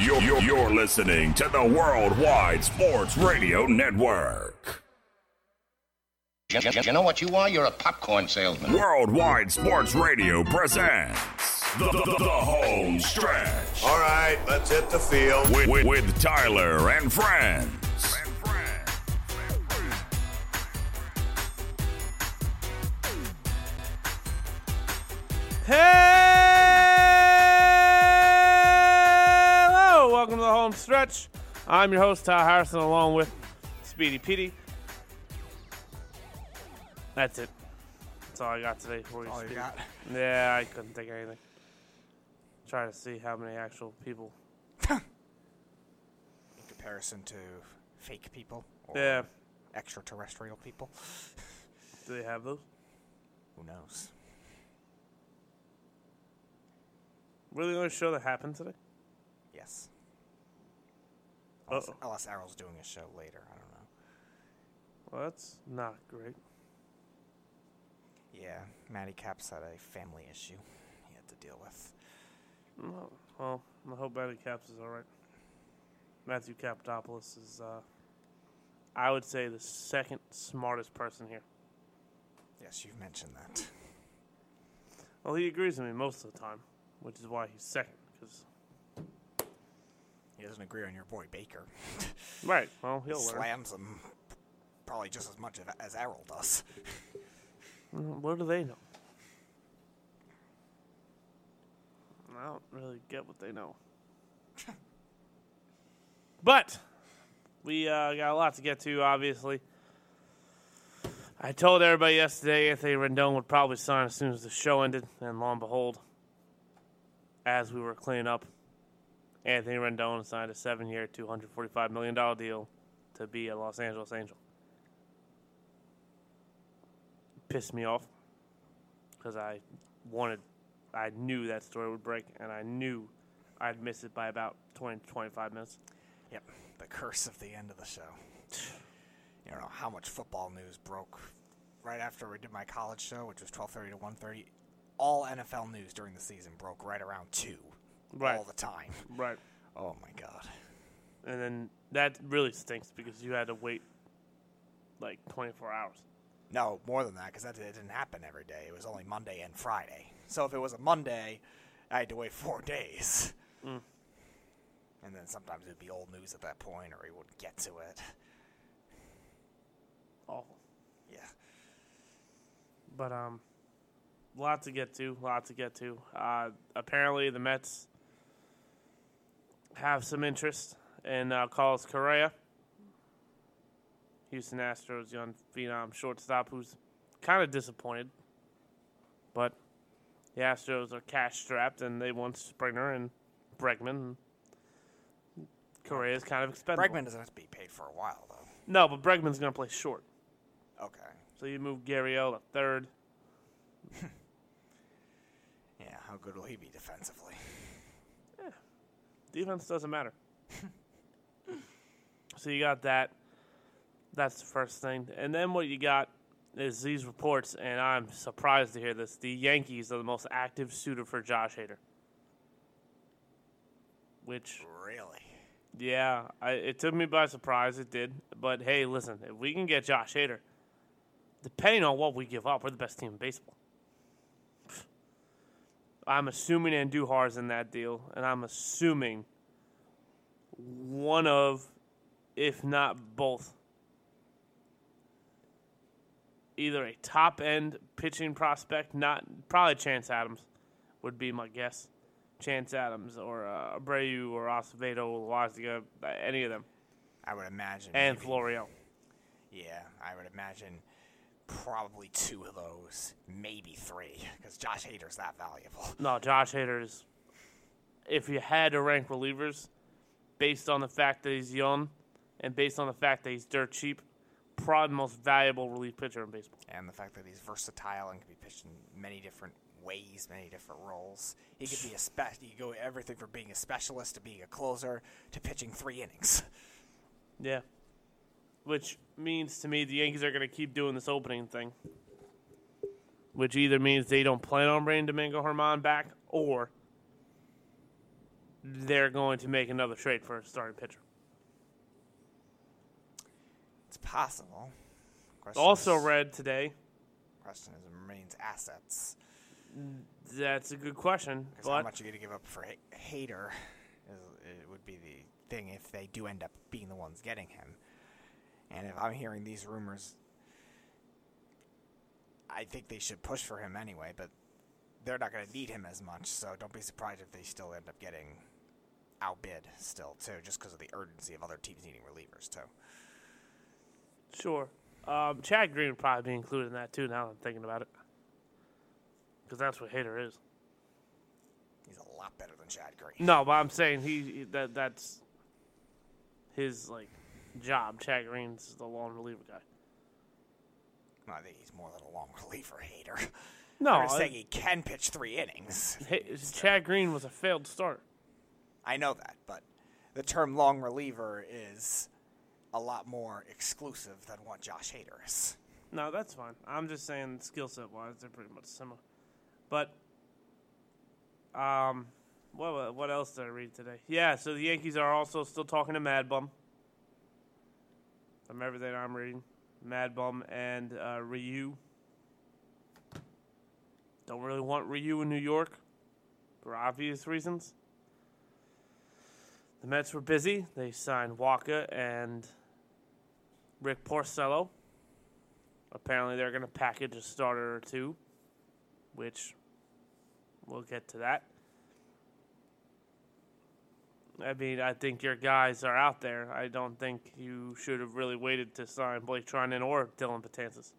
You're, you're, you're listening to the Worldwide Sports Radio Network. You, you- you know what you are? You're a popcorn salesman. Worldwide Sports Radio presents the, the, the home stretch All right, let's hit the field. with, with, with Tyler and friends. Hello, home stretch. I'm your host Ty Harrison, along with Speedy Petey. That's it. That's all I got today for you. all you got? Yeah, I couldn't think of anything. Trying to see how many actual people. in comparison to fake people or Yeah, extraterrestrial people. do they have those? Who knows? Really, the only show that happened today? Yes. Unless, Uh-oh. unless Errol's doing a show later. I don't know. Well, that's not great. Yeah, Matty Caps had a family issue he had to deal with. No, well, I hope Matty Caps is all right. Matthew Capitopoulos is, uh, I would say, the second smartest person here. Yes, you've mentioned that. Well, he agrees with me most of the time, which is why he's second. Because He doesn't agree on your boy Baker. right, well, he'll learn. Slams him probably just as much as- Errol does. What do they know? I don't really get what they know. but we uh, got a lot to get to, obviously. I told everybody yesterday Anthony Rendon would probably sign as soon as the show ended, and lo and behold, as we were cleaning up, Anthony Rendon signed a seven-year, $245 million deal to be a Los Angeles Angel. Pissed me off because I wanted, I knew that story would break, and I knew I'd miss it by about 20 to 25 minutes. Yep, the curse of the end of the show. You don't know how much football news broke right after we did my college show, which was 12:30 to 1:30. All NFL news during the season broke right around two, Right. all the time. Right. Oh my god. And then that really stinks because you had to wait like 24 hours. No, more than that, because that it didn't happen every day. It was only Monday and Friday. So if it was a Monday, I had to wait four days. Mm. And then sometimes it'd be old news at that point, or he wouldn't get to it. Awful. Yeah. But um, lot to get to. Lot to get to. Uh, apparently, the Mets have some interest in uh, Carlos Correa, Houston Astros young phenom shortstop, who's kind of disappointed. But the Astros are cash strapped, and they want Springer and Bregman. Correa is kind of expendable. Bregman doesn't have to be paid for a while, though. No, but Bregman's going to play short. Okay. So you move Gary-O to third. Yeah, how good will he be defensively? Defense doesn't matter. so you got that. That's the first thing. And then what you got is these reports, and I'm surprised to hear this. The Yankees are the most active suitor for Josh Hader. Which, Really? yeah, I, it took me by surprise. It did. But hey, listen, if we can get Josh Hader, depending on what we give up, we're the best team in baseball. I'm assuming Andujar's in that deal, and I'm assuming one of, if not both, either a top end pitching prospect, not probably Chance Adams, would be my guess. Chance Adams or uh, Abreu or Acevedo or Loaisiga, any of them, I would imagine. and maybe- Florial. Yeah, I would imagine probably two of those, maybe three, because Josh Hader's that valuable. No, Josh Hader is. If you had to rank relievers, based on the fact that he's young, and based on the fact that he's dirt cheap, probably the most valuable relief pitcher in baseball. And the fact that he's versatile and can be pitched in many different ways, many different roles. He could be a spe- he could go everything from being a specialist to being a closer to pitching three innings. Yeah. Which means to me the Yankees are going to keep doing this opening thing. Which either means they don't plan on bringing Domingo Germán back, or they're going to make another trade for a starting pitcher. It's possible. Question Also is, read today. Question is, remains assets. That's a good question, Because how but much you going to give up for Hader is, it would be the thing if they do end up being the ones getting him. And if I'm hearing these rumors, I think they should push for him anyway, but they're not going to need him as much, so don't be surprised if they still end up getting outbid still, too, just because of the urgency of other teams needing relievers, too. sure. Um, Chad Green would probably be included in that too. Now that I'm thinking about it, because that's what Hader is. He's a lot better than Chad Green. No, but I'm saying he he- that that's his like job. Chad Green's the long reliever guy. No, I think he's more than a long reliever hater. No, I'm saying he can pitch three innings. Hey, Chad Green was a failed start. I know that, but the term long reliever is a lot more exclusive than what Josh Hader is. No, that's fine. I'm just saying skill set wise, they're pretty much similar. But um, what what else did I read today? Yeah, so the Yankees are also still talking to Mad Bum. From everything I'm reading, Mad Bum and uh, Ryu. Don't really want Ryu in New York, for obvious reasons. The Mets were busy. They signed Wacha and Rick Porcello. Apparently, they're going to package a starter or two, which we'll get to that. I mean, I think your guys are out there. I don't think you should have really waited to sign Blake Treinen or Dellin Betances.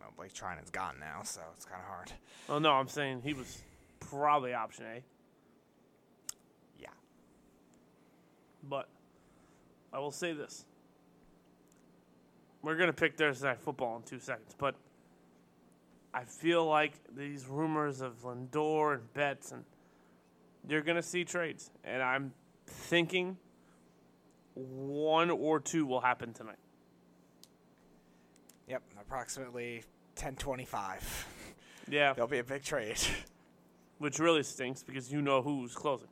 Well, Blake Treinen's gone now, so it's kind of hard. Oh no, I'm saying he was probably option A, Yeah. but I will say this: we're gonna pick Thursday night football in two seconds, but I feel like these rumors of Lindor and Betts and you're gonna see trades, and I'm thinking one or two will happen tonight. Yep, approximately 1025. Yeah, There'll be a big trade. which really stinks because you know who's closing.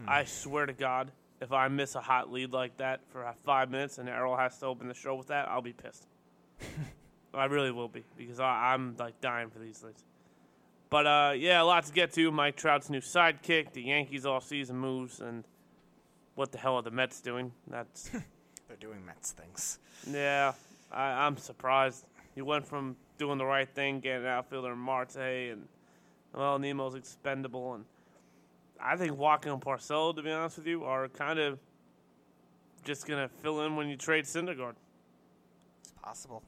Hmm. I swear to God, if I miss a hot lead like that for five minutes and Errol has to open the show with that, I'll be pissed. I really will be because I, I'm like dying for these things. But uh, yeah, a lot to get to. Mike Trout's new sidekick, the Yankees off-season moves, and what the hell are the Mets doing? That's They're doing Mets things. yeah, I, I'm surprised. He went from doing the right thing, getting an outfielder in Marte, and well, Nimmo's expendable, and I think Walker and Porcello, to be honest with you, are kind of just gonna fill in when you trade Syndergaard. It's possible.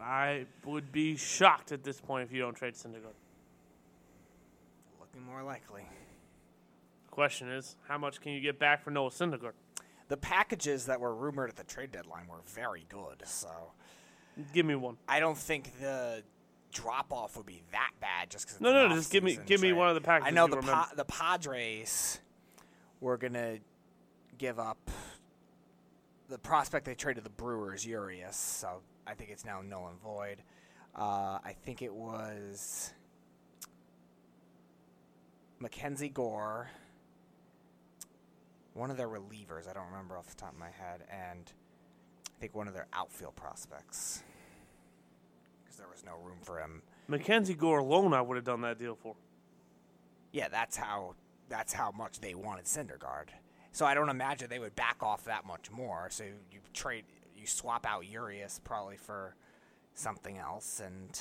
I would be shocked at this point if you don't trade Syndergaard. Looking more likely. Question is, how much can you get back for Noah Syndergaard? The packages that were rumored at the trade deadline were very good, so Give me one. I don't think the drop off would be that bad just because. No, no, just give me- give me one of the packages I know the pa- the Padres were gonna give up the prospect they traded the Brewers, Urias. So I think it's now null and void. Uh, I think it was Mackenzie Gore, one of their relievers. I don't remember off the top of my head, and I think one of their outfield prospects because there was no room for him. Mackenzie Gore alone, I would have done that deal for. Yeah, that's how that's how much they wanted Syndergaard. So I don't imagine they would back off that much more. So you trade, you swap out Urias probably for something else, and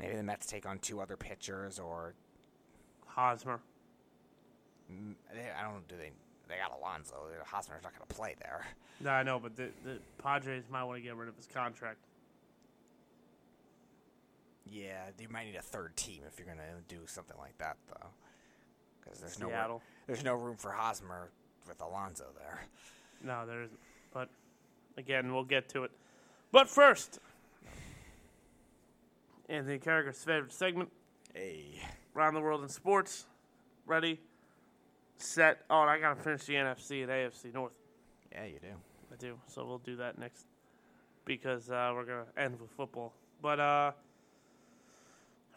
maybe the Mets take on two other pitchers, or Hosmer. I don't know. Do they? They got Alonso. Hosmer's not going to play there. No, I know, but the, the Padres might want to get rid of his contract. Yeah, you might need a third team if you're going to do something like that, though, because there's no Seattle. there's no room for Hosmer with Alonso there. No, there isn't. But again, we'll get to it. But first, Anthony Carragher's favorite segment, Hey, Around the World in Sports. Ready, set. Oh, and I got to finish the NFC and AFC North. yeah, you do. I do. So we'll do that next because uh, we're going to end with football. But uh,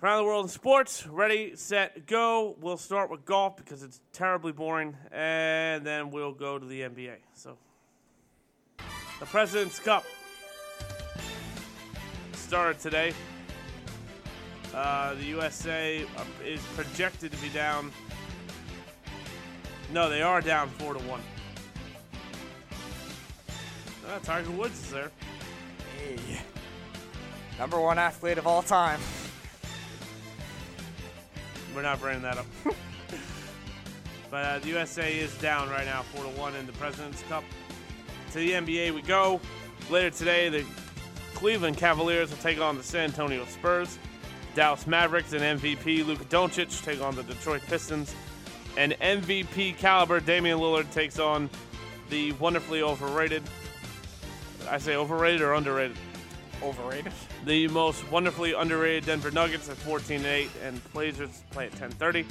Around the world in sports, ready, set, go. We'll start with golf because it's terribly boring, and then we'll go to the NBA. So, the President's Cup started today. Uh, the USA is projected to be down. No, they are down four to one. Ah, Tiger Woods is there. Hey. Number one athlete of all time. We're not bringing that up. but uh, the USA is down right now, four to one in the Presidents Cup. To the NBA we go. Later today, the Cleveland Cavaliers will take on the San Antonio Spurs. Dallas Mavericks and MVP Luka Doncic take on the Detroit Pistons. And MVP caliber Damian Lillard takes on the wonderfully overrated. I say overrated or underrated? Overrated. The most wonderfully underrated Denver Nuggets at 14 and 8, and Blazers play at 10:30.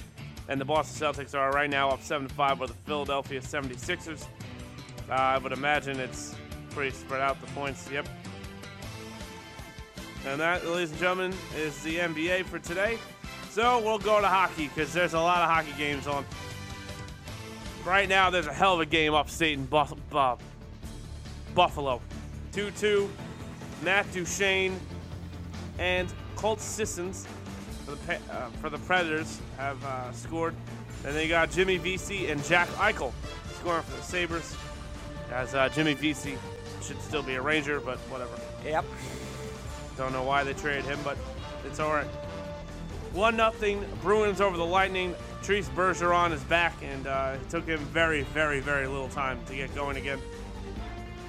And the Boston Celtics are right now up 7 5 with the Philadelphia 76ers. Uh, I would imagine it's pretty spread out the points. Yep. And that, ladies and gentlemen, is the NBA for today. So we'll go to hockey because there's a lot of hockey games on. Right now, there's a hell of a game upstate in Buff- Buffalo. 2 2. Matt Duchene and Colt Sissons for the, uh, for the Predators have uh, scored. And then you got Jimmy Vesey and Jack Eichel scoring for the Sabres. As uh, Jimmy Vesey should still be a Ranger, but whatever. Yep. Don't know why they traded him, but it's all right. One nothing Bruins over the Lightning. Patrice Bergeron is back, and uh, it took him very, very, very little time to get going again.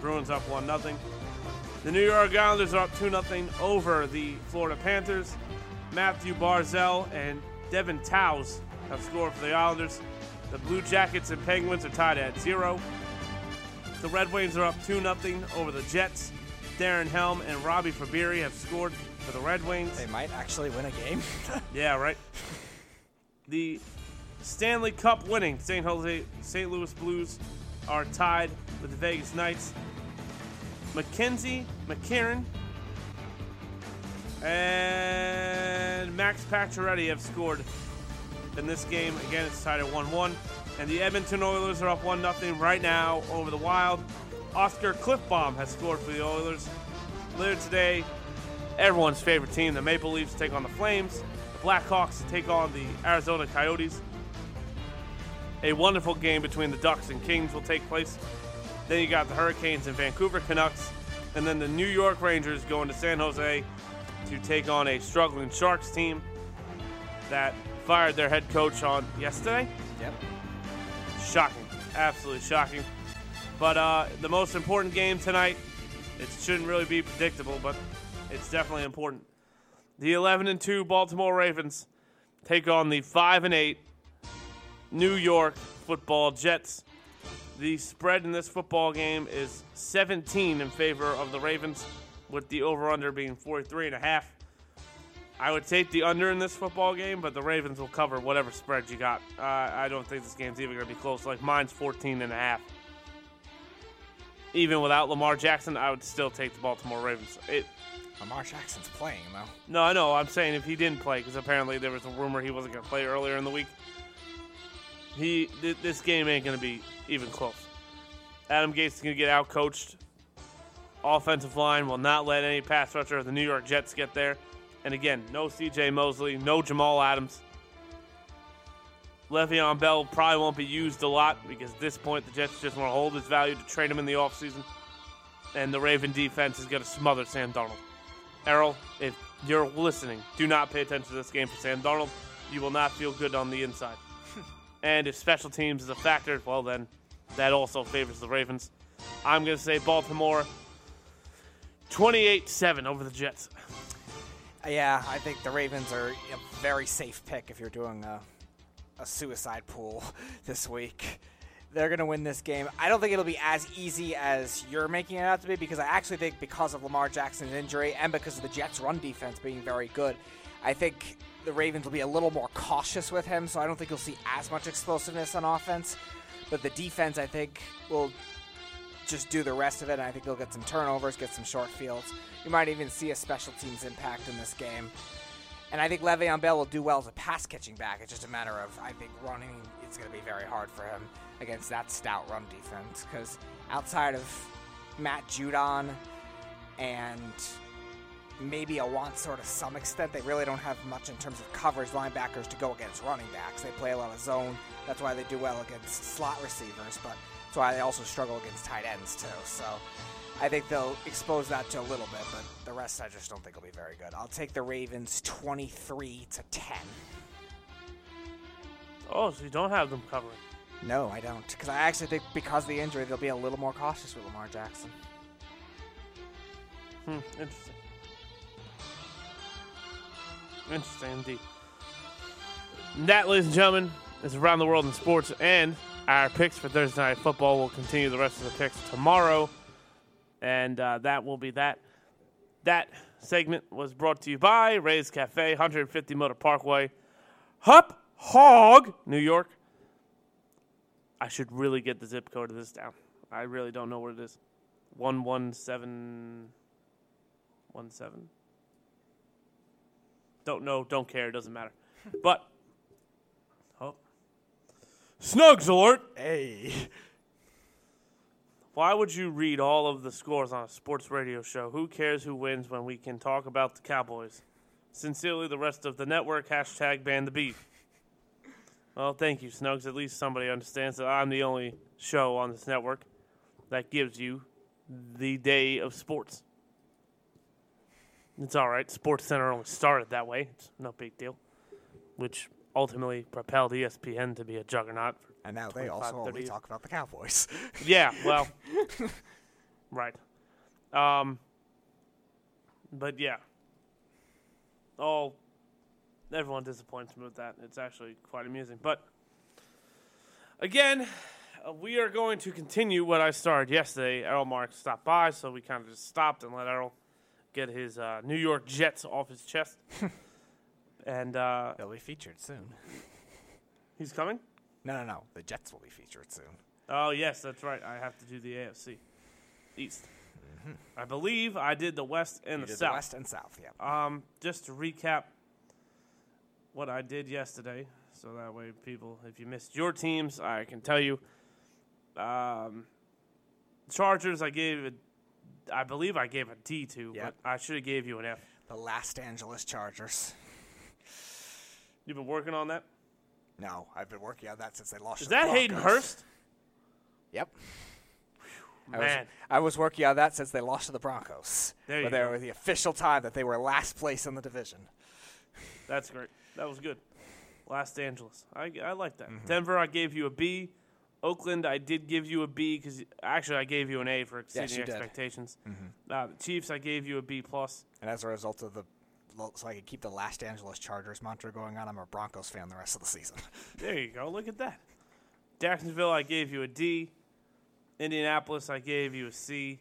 Bruins up one nothing. The New York Islanders are up two nothing over the Florida Panthers. Mathew Barzal and Devon Toews have scored for the Islanders. The Blue Jackets and Penguins are tied at zero. The Red Wings are up 2 0 over the Jets. Darren Helm and Robby Fabbri have scored for the Red Wings. They might actually win a game. Yeah, right. The Stanley Cup winning St. Jose St. Louis Blues are tied with the Vegas Knights. MacKenzie MacEachern and Max Pacioretty have scored in this game. Again, it's tied at 1-1. And the Edmonton Oilers are up 1-0 right now over the Wild. Oscar Klefbom has scored for the Oilers. Later today, everyone's favorite team, the Maple Leafs, take on the Flames. The Blackhawks take on the Arizona Coyotes. A wonderful game between the Ducks and Kings will take place. Then you got the Hurricanes and Vancouver Canucks. And then the New York Rangers going to San Jose to take on a struggling Sharks team that fired their head coach on yesterday. yep. Shocking. Absolutely shocking. But uh, the most important game tonight, it shouldn't really be predictable, but it's definitely important. The 11 and 2 Baltimore Ravens take on the 5 and 8 New York Football Jets. The spread in this football game is 17 in favor of the Ravens, with the over/under being 43 and a half. I would take the under in this football game, but the Ravens will cover whatever spread you got. Uh, I don't think this game's even going to be close. Like mine's 14 and a half. Even without Lamar Jackson, I would still take the Baltimore Ravens. It, Lamar Jackson's playing though. no, I know. I'm saying if he didn't play, because apparently there was a rumor he wasn't going to play earlier in the week. He, th- this game ain't going to be even close. Adam Gase is going to get out coached. Offensive line will not let any pass rusher of the New York Jets get there. And again, no CJ Mosley, no Jamal Adams. Le'Veon Bell probably won't be used a lot because at this point the Jets just want to hold his value to trade him in the offseason. And the Raven defense is going to smother Sam Darnold. Errol, if you're listening, do not pay attention to this game for Sam Darnold. You will not feel good on the inside. and if special teams is a factor, well, then that also favors the Ravens. I'm going to say Baltimore 28 7 over the Jets. Yeah, I think the Ravens are a very safe pick if you're doing a, a suicide pool this week. They're going to win this game. I don't think it'll be as easy as you're making it out to be because I actually think because of Lamar Jackson's injury and because of the Jets' run defense being very good, I think the Ravens will be a little more cautious with him, so I don't think you'll see as much explosiveness on offense. But the defense, I think, will just do the rest of it. And I think they'll get some turnovers, get some short fields. You might even see a special teams impact in this game. And I think Le'Veon Bell will do well as a pass catching back. It's just a matter of I think running. It's going to be very hard for him against that stout run defense because outside of Matt Judon and maybe a want sort of some extent. They really don't have much in terms of coverage linebackers to go against running backs. They play a lot of zone. That's why they do well against slot receivers, but that's why they also struggle against tight ends too. So I think they'll expose that to a little bit, but the rest I just don't think will be very good. I'll take the Ravens 23 to 10. Oh, so you don't have them covering. No, I don't. Because I actually think because of the injury, they'll be a little more cautious with Lamar Jackson. Hmm, interesting. Interesting indeed. And that, ladies and gentlemen, is around the world in sports, and our picks for Thursday night football will continue the rest of the picks tomorrow, and uh, that will be that. That segment was brought to you by Ray's Cafe, 150 Motor Parkway, Hup Hog, New York. I should really get the zip code of this down. I really don't know what it is. One one seven one seven. Don't know, don't care, it doesn't matter. But Snugs alert! Hey. Why would you read all of the scores on a sports radio show? Who cares who wins when we can talk about the Cowboys? Sincerely, the rest of the network. Hashtag ban the beef. Well, thank you, Snugs. At least somebody understands that I'm the only show on this network that gives you the day of sports. It's all right. Sports Center only started that way. It's no big deal. Which ultimately propelled ESPN to be a juggernaut. For And now they also only 30 talk about the Cowboys. yeah, well, right. Um, but yeah. Oh, everyone disappoints me with that. It's actually quite amusing. But again, uh, we are going to continue what I started yesterday. Errol Marks stopped by, so we kind of just stopped and let Errol get his uh, New York Jets off his chest. and uh, They'll be featured soon. he's coming? No, no, no. The Jets will be featured soon. Oh yes, that's right. I have to do the AFC East. I believe I did the West and You the did South. the West and South, yeah. Um, just to recap what I did yesterday, so that way people, if you missed your teams, I can tell you. Um, Chargers, I gave a, I believe I gave a D to, Yep. but I should have gave you an F. the Los Angeles Chargers. You've been working on that. No, I've been working on that since they lost. Is to the that Hayden. Hurst? Yep. I was, Man, I was working on that since they lost to the Broncos. There you they go. were the official time that they were last place in the division. that's great. That was good. Los Angeles, I, I like that. Mm-hmm. Denver, I gave you a B. Oakland, I did give you a B because actually I gave you an A for exceeding Yes, expectations. Uh, the Chiefs, I gave you a B plus. And as a result of the, so I could keep the Los Angeles Chargers mantra going on, I'm a Broncos fan the rest of the season. There you go. Look at that. Jacksonville, I gave you a D. Indianapolis, I gave you a C.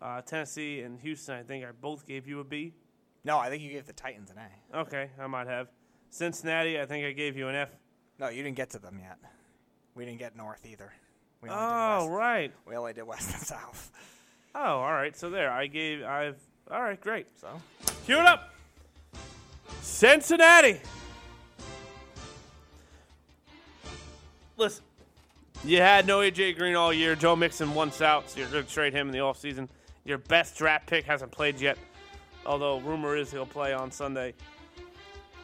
Uh, Tennessee and Houston, I think I both gave you a B. no, I think you gave the Titans an A. Okay, I might have. Cincinnati, I think I gave you an F. No, you didn't get to them yet. We didn't get North either. We only, Oh, did, west. right. we only did West and South. Oh, all right. So there, I gave. I've. All right, great. So Cue it up. Cincinnati. Listen, you had no AJ Green all year. Joe Mixon once out, so you're going to trade him in the offseason. Your best draft pick hasn't played yet, although rumor is he'll play on Sunday.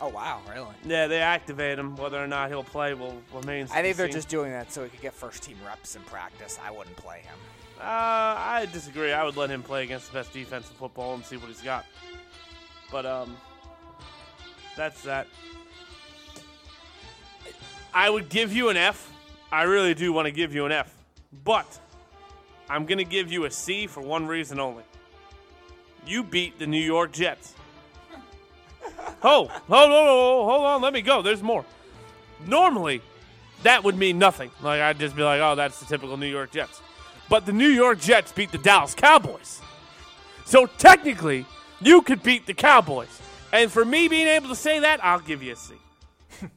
Oh wow, really? Yeah, they activate him. Whether or not he'll play will remain. I think they're just doing that so he could get first team reps in practice. I wouldn't play him. Uh, I disagree. I would let him play against the best defense in football and see what he's got. But um, that's that. I would give you an F. I really do want to give you an F, but I'm gonna give you a C for one reason only. You beat the New York Jets. Oh, hold on, hold on, let me go. There's more. Normally, that would mean nothing. Like I'd just be like, oh, that's the typical New York Jets. But the New York Jets beat the Dallas Cowboys. So technically, you could beat the Cowboys. And for me being able to say that, I'll give you a C.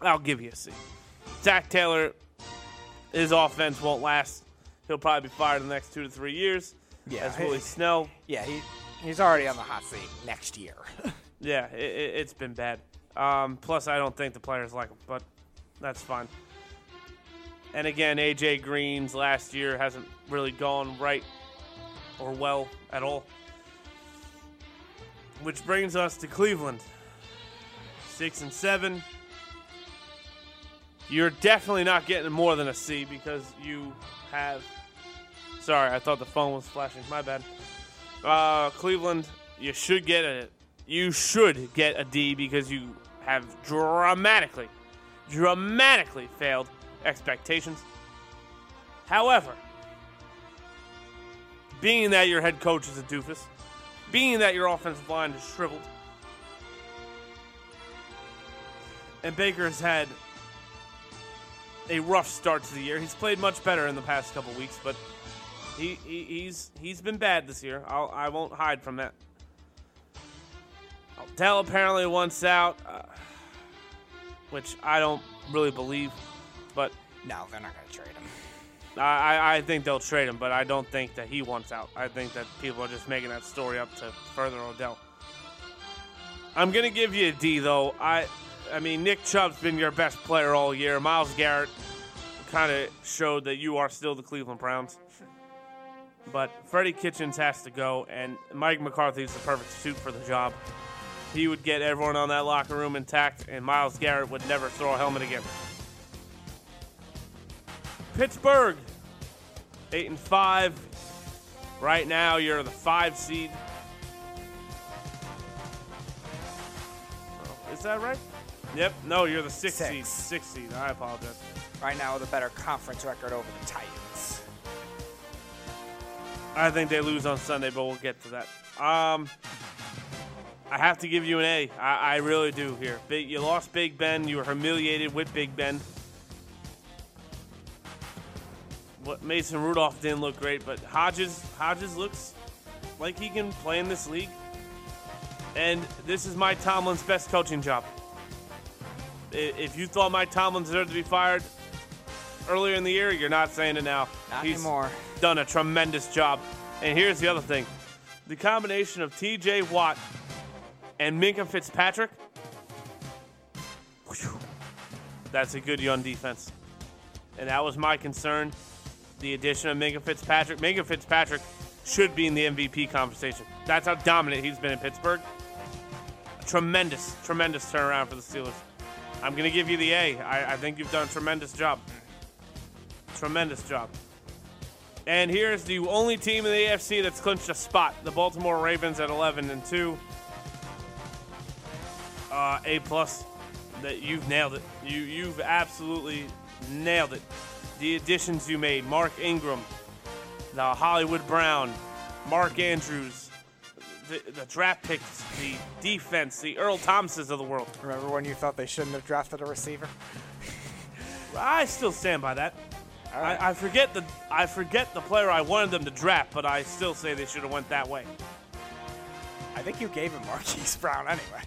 I'll give you a C. Zac Taylor, his offense won't last. He'll probably be fired in the next two to three years. Yeah, As Willie Snell. Yeah, he he's already on the hot seat next year. Yeah, it, it, it's been bad. Um, plus, I don't think the players like him, but that's fine. And again, AJ Green's last year hasn't really gone right or well at all. Which brings us to Cleveland. Six and seven. You're definitely not getting more than a C because you have. Sorry, I thought the phone was flashing. My bad. Uh, Cleveland, you should get a. You should get a D because you have dramatically, dramatically failed expectations. However, being that your head coach is a doofus, being that your offensive line is shriveled, and Baker has had a rough start to the year. He's played much better in the past couple weeks, but he, he he's he's been bad this year. I'll, I won't hide from that. Dell apparently wants out, uh, which I don't really believe, but No, they're not going to trade. I, I- think they'll trade him, but I don't think that he wants out. I think that people are just making that story up to further Odell. I'm gonna give you a D though. I I mean Nick Chubb's been your best player all year. Myles Garrett kind of showed that you are still the Cleveland Browns. But Freddie Kitchens has to go, and Mike McCarthy is the perfect suit for the job. He would get everyone on that locker room intact, and Myles Garrett would never throw a helmet again. Pittsburgh, eight and five. Right now, you're the five seed. Oh, Is that right? Yep. No, you're the six, Six. seed. Six seed. I apologize. Right now, with a better conference record over the Titans. I think they lose on Sunday, but we'll get to that. Um, I have to give you an A. I, I really do here. Big, you lost Big Ben. You were humiliated with Big Ben. Mason Rudolph didn't look great, but Hodges Hodges looks like he can play in this league. And this is Mike Tomlin's best coaching job. If you thought Mike Tomlin deserved to be fired earlier in the year, you're not saying it now. Not He's anymore. done a tremendous job. And here's the other thing the combination of TJ Watt and Minkah Fitzpatrick, whew, that's a good young defense. And that was my concern. The addition of Minkah Fitzpatrick. Minkah Fitzpatrick should be in the MVP conversation. That's how dominant he's been in Pittsburgh. Tremendous, tremendous turnaround for the Steelers. I'm going to give you the A. I, I think you've done a tremendous job. Tremendous job. And here's the only team in the AFC that's clinched a spot: the Baltimore Ravens at 11 and two. Uh, a plus. That you've nailed it. You you've absolutely nailed it. The additions you made: Mark Ingram, the Hollywood Brown, Mark Andrews, the, the draft picks, the defense, the Earl Thomases of the world. Remember when you thought they shouldn't have drafted a receiver? I still stand by that. Right. I, I forget the I forget the player I wanted them to draft, but I still say they should have went that way. I think you gave him Marquise Brown anyway.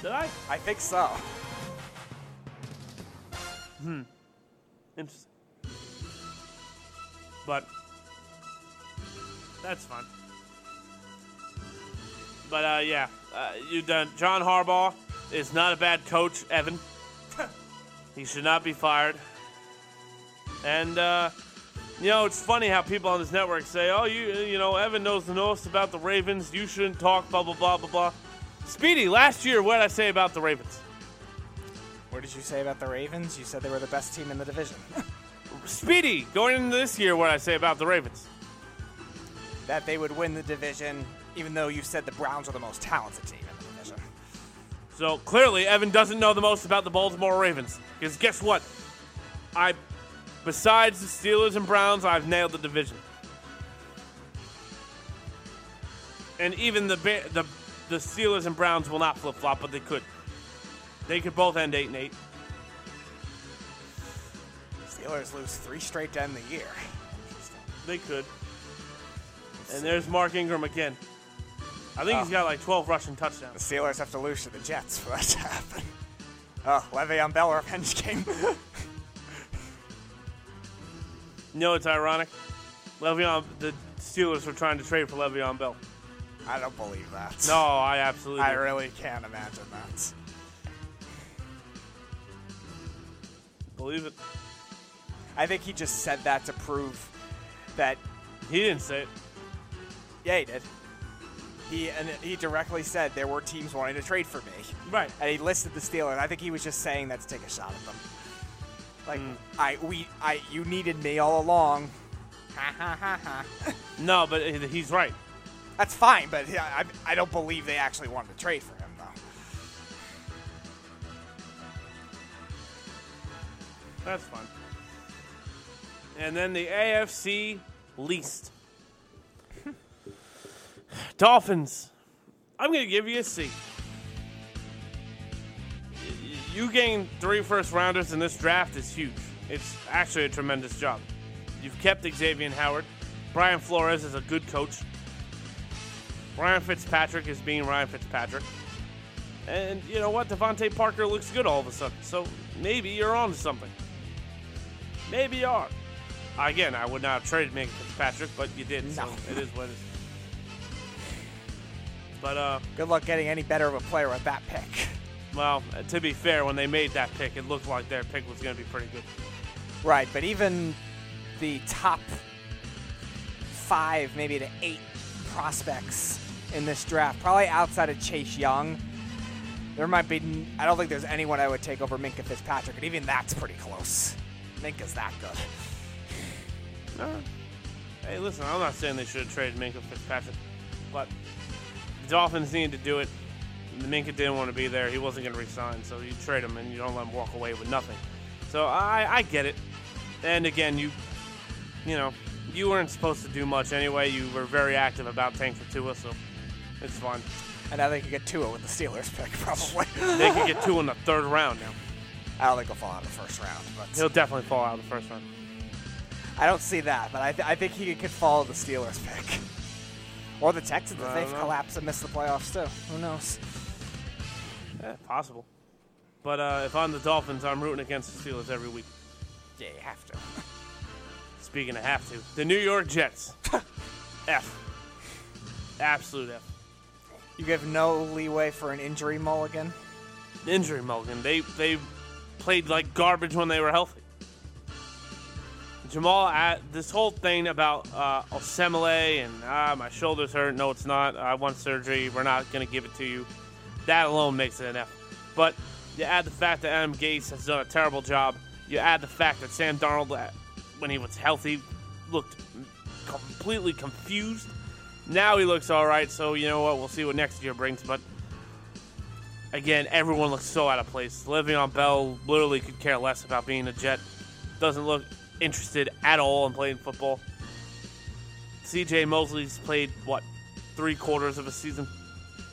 Did I? I think so. Hmm. Interesting. But that's fun. But uh, yeah, uh, you done. John Harbaugh is not a bad coach, Evan. he should not be fired. And uh, you know, it's funny how people on this network say, "Oh, you, you know, Evan knows the most about the Ravens. You shouldn't talk." Blah blah blah blah blah. Speedy, last year, what did I say about the Ravens? What did you say about the Ravens? You said they were the best team in the division. Speedy, going into this year, what I say about the Ravens? that they would win the division, even though you said the Browns are the most talented team in the division. So clearly, Evan doesn't know the most about the Baltimore Ravens. Because guess what? I, besides the Steelers and Browns, I've nailed the division. And even the the the Steelers and Browns will not flip flop, but they could. They could both end eight and eight. Steelers lose three straight to end the year. They could. And there's Mark Ingram again. I think he's oh. got like 12 rushing touchdowns. The. Steelers have to lose to the Jets for that to happen. Oh, Le'Veon Bell revenge game. You know it's ironic? Le'Veon, the Steelers were trying to trade for Le'Veon Bell. I don't believe that. No, I absolutely. I do. really can't imagine that. Believe it. I think he just said that to prove that. He didn't say it. Yeah, he did. He and he directly said there were teams wanting to trade for me. Right. and he listed the Steelers. I think he was just saying that to take a shot at them. Like hmm. I we I you needed me all along. Ha ha ha ha. No, but uh, he's right. That's fine, but I I don't believe they actually wanted to trade for him That's fun. And then the AFC least. Dolphins. I'm going to give you a C. You gained three first rounders in this draft is huge. It's actually a tremendous job. You've kept Xavier Howard. Brian Flores is a good coach. Ryan Fitzpatrick is being Ryan Fitzpatrick. And you know what? DeVante Parker looks good all of a sudden. So maybe you're on to something. Maybe you are. Again, I would not have traded Minkah Fitzpatrick, but you did, so it is what it is. But uh, Good luck getting any better of a player with that pick. well, to be fair, when they made that pick, it looked like their pick was going to be pretty good. Right, but even the top five, maybe the eight prospects in this draft, probably outside of Chase Young, there might be. I don't think there's anyone I would take over Minkah Fitzpatrick, and even that's pretty close. Minkah's that good. Uh, hey, listen, I'm not saying they should have traded Minkah Fitzpatrick, but the Dolphins needed to do it. Minkah didn't want to be there. He wasn't going to resign, so you trade him and you don't let him walk away with nothing. So I, I get it. And again, you, you know, you weren't supposed to do much anyway. You were very active about tank for Tua, so it's fine. And now they could get Tua with the Steelers pick, probably. They could get two in the third round now. I don't think he'll fall out of the first round, but He'll definitely fall out of the first round. I don't see that. But I, th- I think he could follow the Steelers pick. Or the Texans if they've collapsed and missed the playoffs too. Who knows? Yeah, possible. But uh, if I'm the Dolphins, I'm rooting against the Steelers every week. Yeah, you have to. Speaking of have to, the New York Jets. F. Absolute F. You give no leeway for an injury mulligan. Injury mulligan. They they played like garbage when they were healthy. Jamal, uh, this whole thing about uh, Osemele and ah, my shoulder's hurt. No, it's not. I want surgery. We're not going to give it to you. That alone makes it an F. But you add the fact that Adam Gase has done a terrible job. You add the fact that Sam Darnold, uh, when he was healthy, looked completely confused. Now he looks all right. So you know what? We'll see what next year brings. But again, everyone looks so out of place. Le'Veon Bell literally could care less about being a Jet. Doesn't look interested at all in playing football. CJ Mosley's played what three quarters of a season.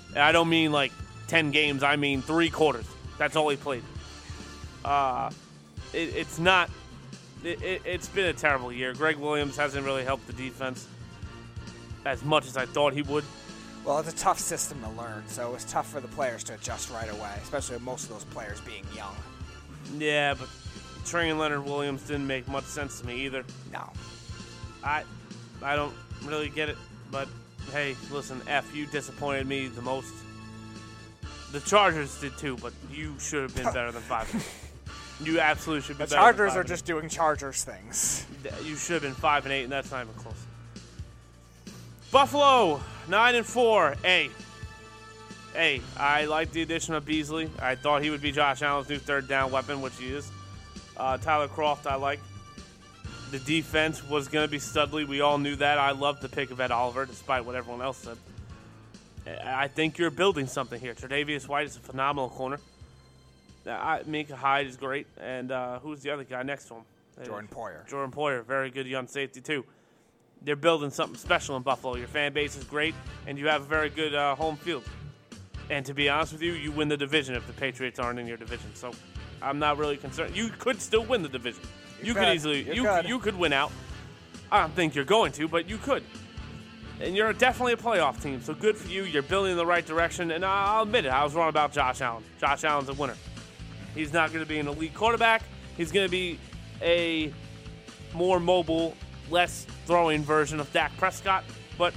And I don't mean like ten games. I mean three quarters. That's all he played. Uh, it, it's not. It, it, it's been a terrible year. Gregg Williams hasn't really helped the defense as much as I thought he would. Well, it's a tough system to learn, so it's tough for the players to adjust right away, especially with most of those players being young. Yeah, but Trey and Leonard Williams didn't make much sense to me either. No. I I don't really get it, but hey, listen, F, you disappointed me the most. The Chargers did too, but you should have been better than five. You absolutely should be The better. than Chargers five are just doing Chargers things. You should have been five and eight, and that's not even close. Buffalo nine and four. Hey, hey, I like the addition of Beasley. I thought he would be Josh Allen's new third down weapon, which he is. Uh, Tyler Kroft, I like. The defense was going to be Studley. We all knew that. I loved the pick of Ed Oliver, despite what everyone else said. I think you're building something here. Tre'Davious White is a phenomenal corner. I, Micah Hyde is great, and uh, who's the other guy next to him? Jordan Poyer. Jordan Poyer, very good young safety too. They're building something special in Buffalo. Your fan base is great, and you have a very good uh, home field. And to be honest with you, you win the division if the Patriots aren't in your division. So I'm not really concerned. You could still win the division. You, could could. easily You you could. you could win out. I don't think you're going to, but you could. And you're definitely a playoff team, so good for you. You're building in the right direction. And I'll admit it, I was wrong about Josh Allen. Josh Allen's a winner. He's not going to be an elite quarterback. He's going to be a more mobile, less throwing version of Dak Prescott. But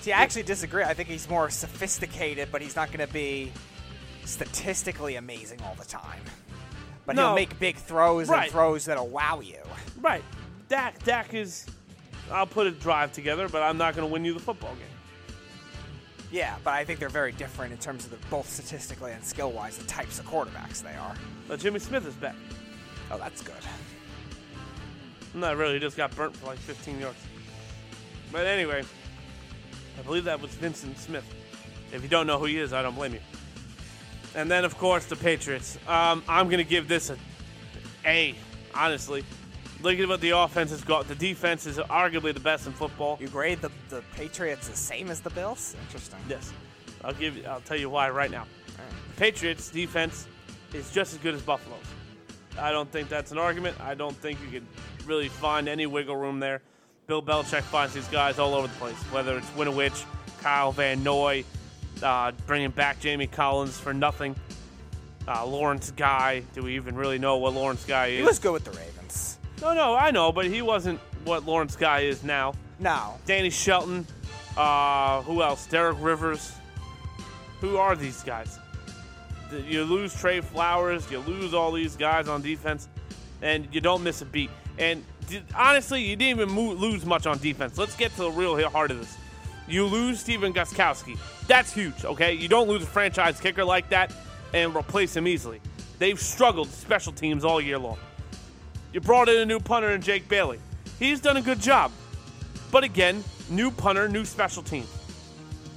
See, I actually disagree. I think he's more sophisticated, but he's not going to be statistically amazing all the time. But No. he'll make big throws Right. and throws that'll wow you. Right. Dak Dak is I'll put a drive together, but I'm not going to win you the football game. Yeah, but I think they're very different in terms of the, both statistically and skill wise, the types of quarterbacks they are. But Jimmy Smith is back. Oh, that's good. Not really, he just got burnt for like 15 yards. But anyway, I believe that was Vincent Smith. If you don't know who he is, I don't blame you. And then, of course, the Patriots. Um, I'm going to give this a A, honestly. Look at what the offense has got. The defense is arguably the best in football. You grade the, the Patriots the same as the Bills? Interesting. Yes, I'll give. you- I'll tell you why right now. The Patriots defense is just as good as Buffalo's. I don't think that's an argument. I don't think you can really find any wiggle room there. Bill Belichick finds these guys all over the place, whether it's Winovich, Kyle Van Noy, uh, bringing back Jamie Collins for nothing. Uh, Lawrence Guy. Do we even really know what Lawrence Guy is? He was good with the Ravens. No, no, I know, but he wasn't what Lawrence Guy is now. No. Danny Shelton. Uh, who else? Derek Rivers. Who are these guys? You lose Trey Flowers. You lose all these guys on defense, and you don't miss a beat. And honestly, you didn't even mo- lose much on defense. Let's get to the real heart of this. You lose Stephen Gostkowski. That's huge, okay? You don't lose a franchise kicker like that and replace him easily. They've struggled special teams all year long. You brought in a new punter in Jake Bailey. He's done a good job. But again, new punter, new special team.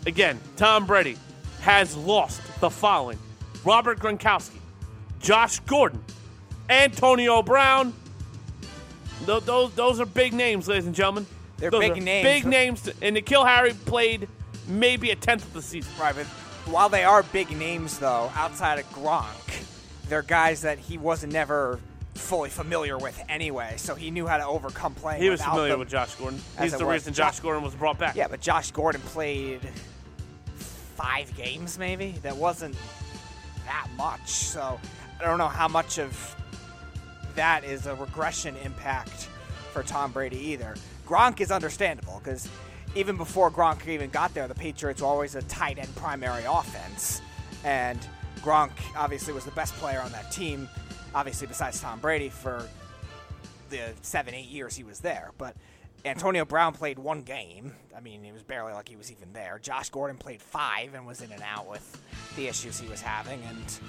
Again, Tom Brady has lost the following Robert Gronkowski, Josh Gordon, Antonio Brown. Th- Those, those are big names, ladies and gentlemen. They're Those big names. Big names. And N'Keal Harry played maybe a tenth of the season. Right, but while they are big names, though, outside of Gronk, they're guys that he wasn't never fully familiar with anyway, so he knew how to overcome playing He was familiar them. with Josh Gordon. As He's the was. reason Josh- Josh Gordon was brought back. Yeah, but Josh Gordon played five games, maybe. That wasn't that much. So I don't know how much of that is a regression impact for Tom Brady either. Gronk is understandable because even before Gronk even got there, the Patriots were always a tight end primary offense, and Gronk obviously was the best player on that team. Obviously, besides Tom Brady for the seven, eight years he was there. But Antonio Brown played one game. I mean, it was barely like he was even there. Josh Gordon played five and was in and out with the issues he was having. And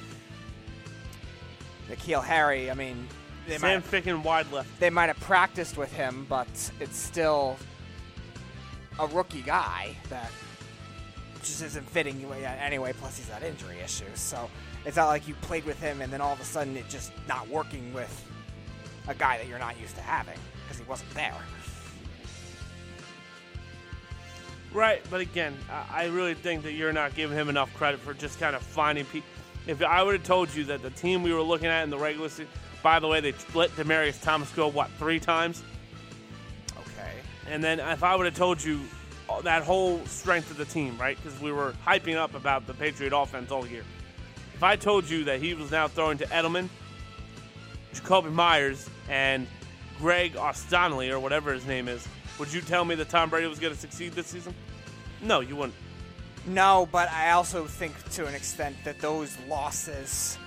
N'Keal Harry, I mean, they Sam might, Ficken wide left. they might have practiced with him, but it's still a rookie guy that just isn't fitting anyway. Plus, he's got injury issues. So it's not like you played with him and then all of a sudden it just not working with a guy that you're not used to having because he wasn't there. Right, but again, I I really think that you're not giving him enough credit for just kind of finding people. If I would have told you that the team we were looking at in the regular season, by the way, they split Demaryius Thomas go what three times, Okay. and then if I would have told you that whole strength of the team, right? Because we were hyping up about the Patriot offense all year. If I told you that he was now throwing to Edelman, Jakobi Meyers, and Greg Ostonley or whatever his name is, would you tell me that Tom Brady was going to succeed this season? No, you wouldn't. No, but I also think to an extent that those losses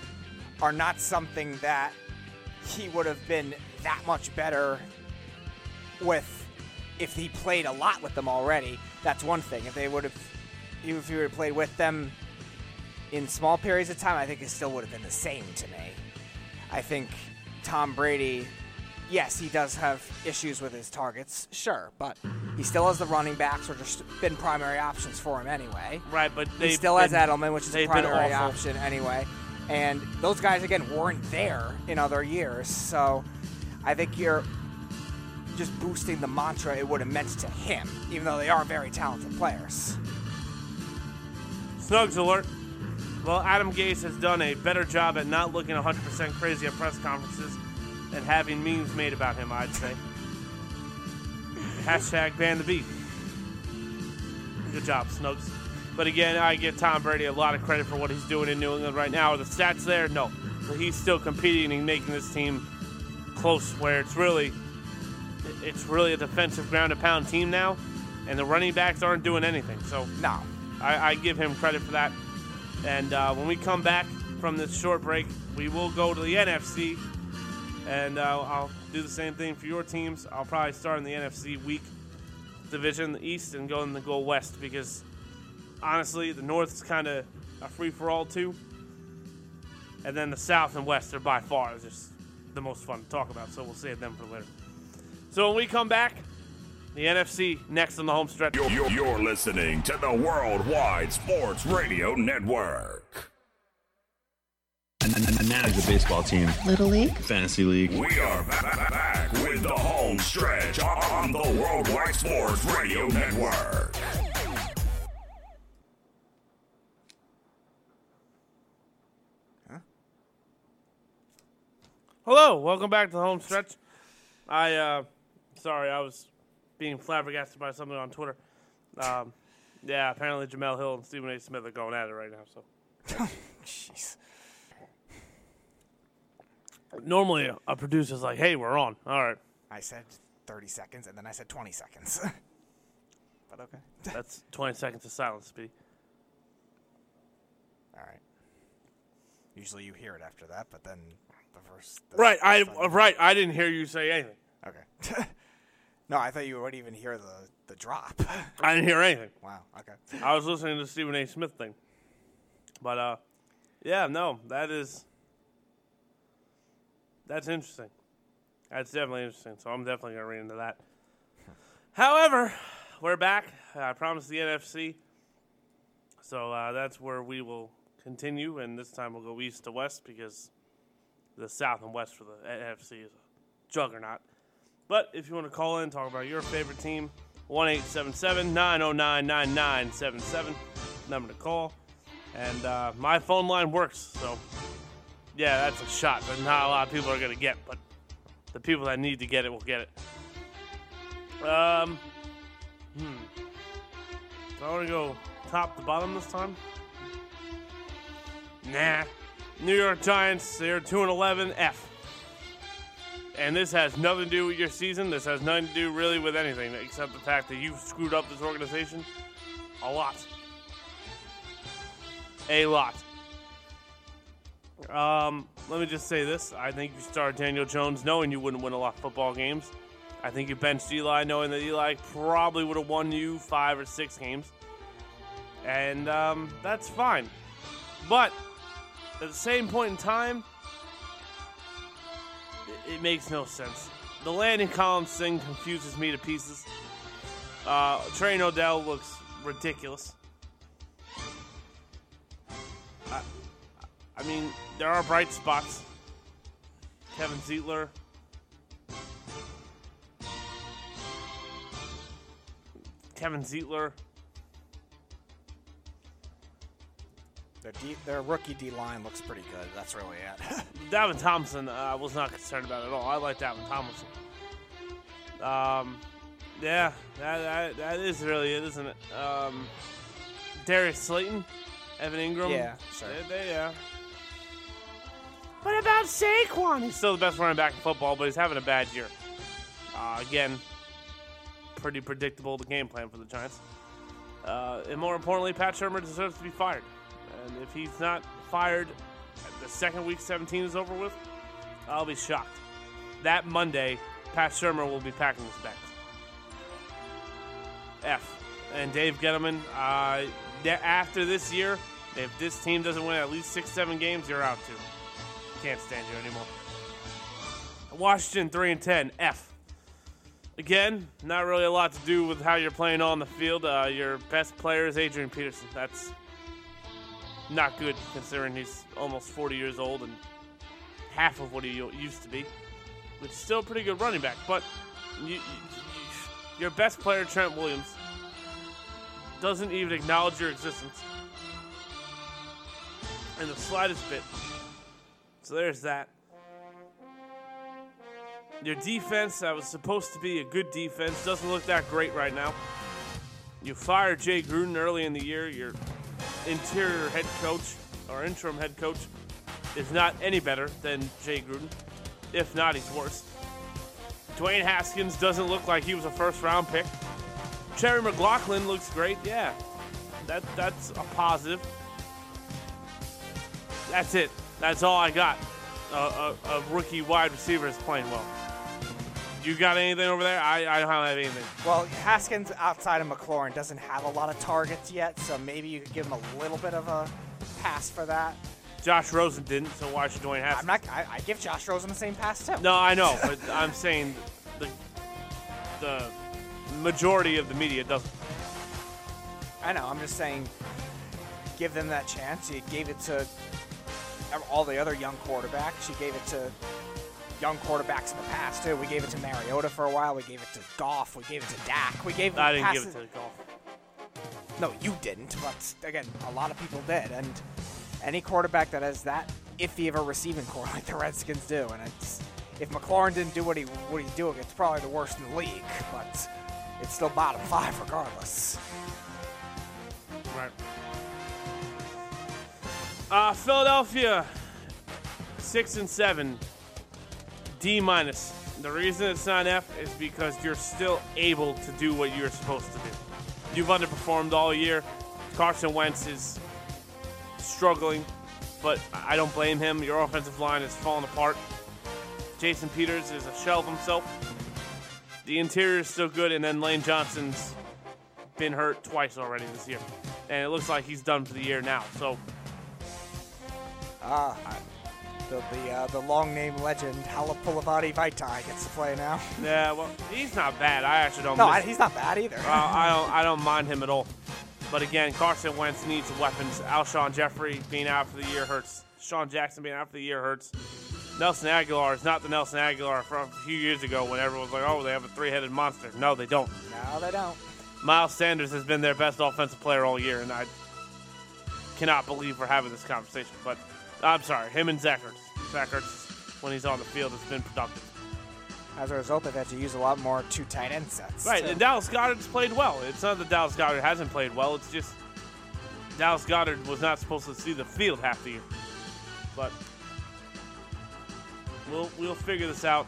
are not something that he would have been that much better with if he played a lot with them already. That's one thing. If they would have, even if he would have played with them in small periods of time, I think it still would have been the same to me. I think Tom Brady, yes, he does have issues with his targets, sure, but he still has the running backs, which have been primary options for him anyway. Right, but He they still has Edelman, which is a primary option anyway. And those guys again weren't there in other years, so I think you're just boosting the mantra it would have meant to him, even though they are very talented players. Snugs alert. Well, Adam Gase has done a better job at not looking 100% crazy at press conferences and having memes made about him, I'd say. Hashtag ban the beef. Good job, Snugs. But again, I give Tom Brady a lot of credit for what he's doing in New England right now. Are the stats there? No. But he's still competing and making this team close where it's really it's really a defensive ground and pound team now. and the running backs aren't doing anything. So No. I, I give him credit for that. And uh, when we come back from this short break, we will go to the NFC, and uh, I'll do the same thing for your teams. I'll probably start in the NFC week division, the East, and go in the go West because honestly, the North is kind of a free for all too, and then the South and West are by far just the most fun to talk about. So we'll save them for later. So when we come back, the NFC next on the home stretch. You're, you're, you're listening to the Worldwide Sports Radio Network. and, and, and manage a baseball team, Little League? fantasy league. We are ba- ba- back with the home stretch on the Worldwide Sports Radio Network. Hello, welcome back to the home stretch. I, uh, sorry, I was being flabbergasted by something on Twitter. Um, yeah, apparently Jemele Hill and Stephen A. Smith are going at it right now. So Jeez. normally a, producer's like, "Hey, we're on." All right, I said 30 seconds, and then I said 20 seconds. but okay. that's 20 seconds of silence, Speedy. All right. Usually you hear it after that, but then the verse. the- Right, I uh, right. I didn't hear you say anything. Okay. no, I thought you wouldn't even hear the, the drop. I didn't hear anything. wow. Okay. I was listening to Stephen A. Smith thing. But uh, yeah, no, that is that's interesting. That's definitely interesting. So I'm definitely gonna read into that. However, we're back. I promised the NFC, so uh, that's where we will continue, and this time we'll go east to west because the south and west for the NFC is a juggernaut. But if you want to call in, talk about your favorite team, 1 909 9977, number to call. And uh, my phone line works, so yeah, that's a shot that not a lot of people are going to get, but the people that need to get it will get it. Um, hmm. Do I want to go top to bottom this time? Nah. New York Giants, they're 2 and 11, F. And this has nothing to do with your season. This has nothing to do really with anything except the fact that you've screwed up this organization a lot. A lot. Um, let me just say this. I think you started Daniel Jones knowing you wouldn't win a lot of football games. I think you benched Eli knowing that Eli probably would have won you five or six games. And um, that's fine. But at the same point in time, it, it makes no sense. The Landon Collins thing confuses me to pieces. Uh, Trey Odell looks ridiculous. I, I mean, there are bright spots. Kevin Zeitler. Kevin Zeitler. Their, D, their rookie D line looks pretty good. That's really it. Davin Thompson, uh, I was not concerned about at all. I like Davin Thompson. Um, yeah, that, that, that is really it, isn't it? Um, Darius Slayton, Evan Engram. Yeah, sure. They, they, yeah. What about Saquon? He's still the best running back in football, but he's having a bad year. Uh, again, pretty predictable the game plan for the Giants. Uh, and more importantly, Pat Shurmur deserves to be fired. And if he's not fired the second week 17 is over with, I'll be shocked. That Monday, Pat Shurmur will be packing his bags. F. And Dave Gettleman, uh, after this year, if this team doesn't win at least six, seven games, you're out too. Can't stand you anymore. Washington 3 and 10, F. Again, not really a lot to do with how you're playing on the field. Uh, your best player is Adrian Peterson. That's not good considering he's almost 40 years old and half of what he used to be, which is still a pretty good running back. But you, you, you, your best player, Trent Williams, doesn't even acknowledge your existence in the slightest bit. So there's that. Your defense, that was supposed to be a good defense, doesn't look that great right now. You fired Jay Gruden early in the year. Your interior head coach or interim head coach is not any better than Jay Gruden. If not, he's worse. Dwayne Haskins doesn't look like he was a first round pick. Terry McLaurin looks great. Yeah, that that's a positive. That's it. That's all I got. A, a rookie wide receiver is playing well. You got anything over there? I, I don't have anything. Well, Haskins outside of McLaurin doesn't have a lot of targets yet, so maybe you could give him a little bit of a pass for that. Josh Rosen didn't, so why should Dwayne Haskins? I'm not. I, I give Josh Rosen the same pass too. No, I know, but I'm saying the the majority of the media doesn't. I know. I'm just saying, give them that chance. You gave it to all the other young quarterbacks. You gave it to young quarterbacks in the past too. We gave it to Mariota for a while. We gave it to Goff. We gave it to Dak. We gave. I didn't give it to Goff. No, you didn't. But again, a lot of people did, and any quarterback that has that iffy of a receiving core like the Redskins do, and it's if McLaurin didn't do what he what he's doing, it's probably the worst in the league. But it's still bottom five regardless. Right. Uh, Philadelphia, six and seven, D minus. The reason it's not F is because you're still able to do what you're supposed to do. You've underperformed all year. Carson Wentz is struggling, but I don't blame him. Your offensive line is falling apart. Jason Peters is a shell of himself. The interior is still good, and then Lane Johnson's been hurt twice already this year, and it looks like he's done for the year now. So Ah, the the, uh, the long name legend Halapoulivaati Vaitai gets to play now. yeah, well, he's not bad. I actually don't. No, I, he's not bad either. Uh, I don't. I don't mind him at all. But again, Carson Wentz needs weapons. Alshon Jeffery being out for the year hurts. Sean Jackson being out for the year hurts. Nelson Agholor is not the Nelson Agholor from a few years ago when everyone was like, "Oh, they have a three-headed monster." No, they don't. no, they don't. Miles Sanders has been their best offensive player all year, and I cannot believe we're having this conversation. But I'm sorry, him and Zach Ertz. Zach Ertz, when he's on the field, has been productive. As a result, they've had to use a lot more two tight end sets. Right, too. and Dallas Goedert's played well. It's not that Dallas Goedert hasn't played well. It's just Dallas Goedert was not supposed to see the field half the year. But we'll we'll figure this out.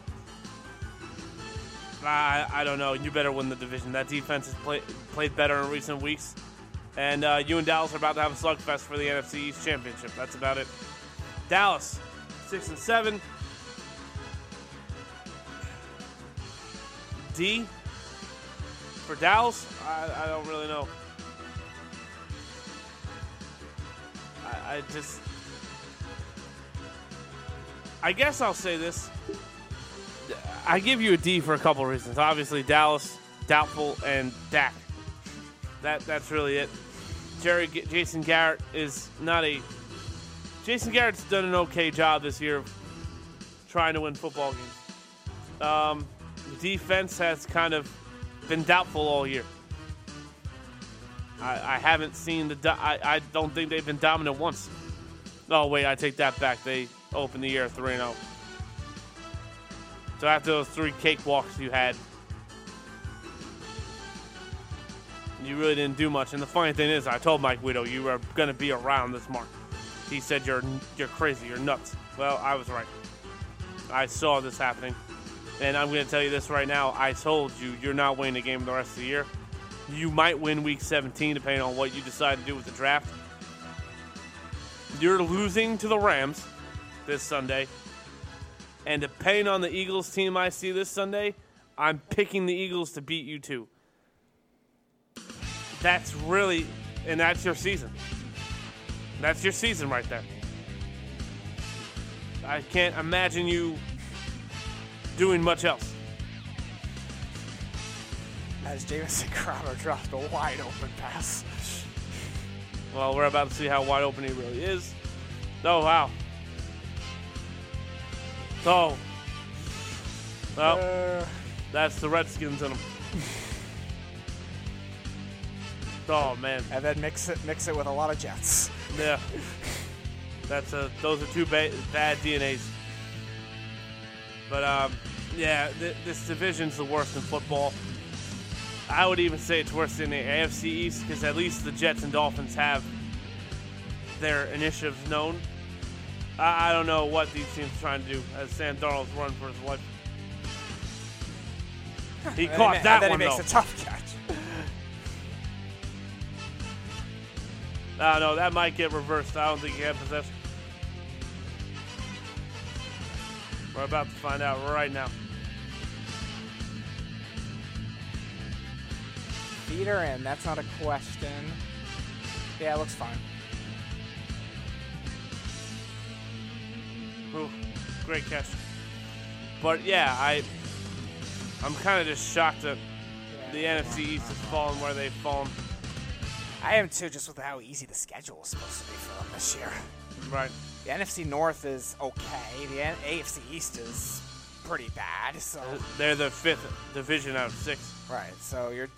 I I don't know. You better win the division. That defense has played played better in recent weeks, and uh, you and Dallas are about to have a slugfest for the NFC East championship. That's about it. Dallas, six and seven. D for Dallas, I, I don't really know. I, I just, I guess I'll say this. I give you a D for a couple reasons. Obviously, Dallas, doubtful, and Dak. That that's really it. Jerry, Jason Garrett is not a. Jason Garrett's done an okay job this year trying to win football games. Um, defense has kind of been doubtful all year. I, I haven't seen the. Do- I, I don't think they've been dominant once. Oh wait, I take that back. They opened the year three and zero. So after those three cakewalks you had, you really didn't do much. And the funny thing is, I told Mike Widow you were going to be around this mark. He said you're you're crazy, you're nuts. Well, I was right. I saw this happening. And I'm going to tell you this right now. I told you you're not winning a game the rest of the year. You might win week 17 depending on what you decide to do with the draft. You're losing to the Rams this Sunday. And depending on the Eagles team I see this Sunday, I'm picking the Eagles to beat you too. That's really, and that's your season. That's your season right there. I can't imagine you doing much else. As Jamison Crowder dropped a wide open pass. Well, we're about to see how wide open he really is. Oh, wow. So, well, Uh, that's the Redskins in him. Oh, man. and then mix it mix it with a lot of Jets. Yeah. That's a, those are two ba- bad DNAs. But um, yeah, th- this division's the worst in football. I would even say it's worse than the AFC East because at least the Jets and Dolphins have their initiatives known. I, I don't know what these teams are trying to do as Sam Darnold's run for his life. He caught that then one he makes though. a tough catch. Uh, no, that might get reversed. I don't think he had possession. We're about to find out right now. Feeder in. That's not a question. Yeah, it looks fine. Ooh, great catch. But yeah, I, I'm kind of just shocked that the NFC East has fallen where they've fallen. I am too, just with how easy the schedule is supposed to be for them this year. Right. The NFC North is okay. The N- AFC East is pretty bad. So They're the fifth division out of six. right. So you're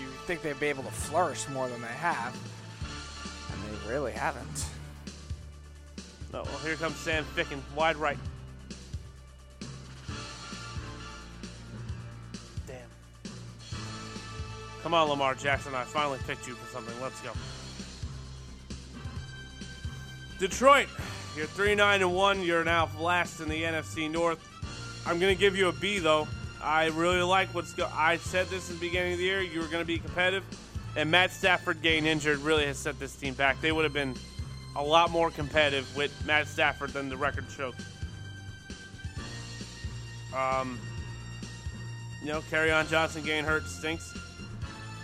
you think they'd be able to flourish more than they have, and they really haven't. Oh, well, here comes Sam Ficken, wide right. Come on, Lamar Jackson. I finally picked you for something. Let's go. Detroit, you're 3 9 and 1. You're now last in the NFC North. I'm going to give you a B, though. I really like what's go. I said this in the beginning of the year. You were going to be competitive. And Matt Stafford getting injured really has set this team back. They would have been a lot more competitive with Matt Stafford than the record shows. Um, you know, Kerryon Johnson getting hurt stinks.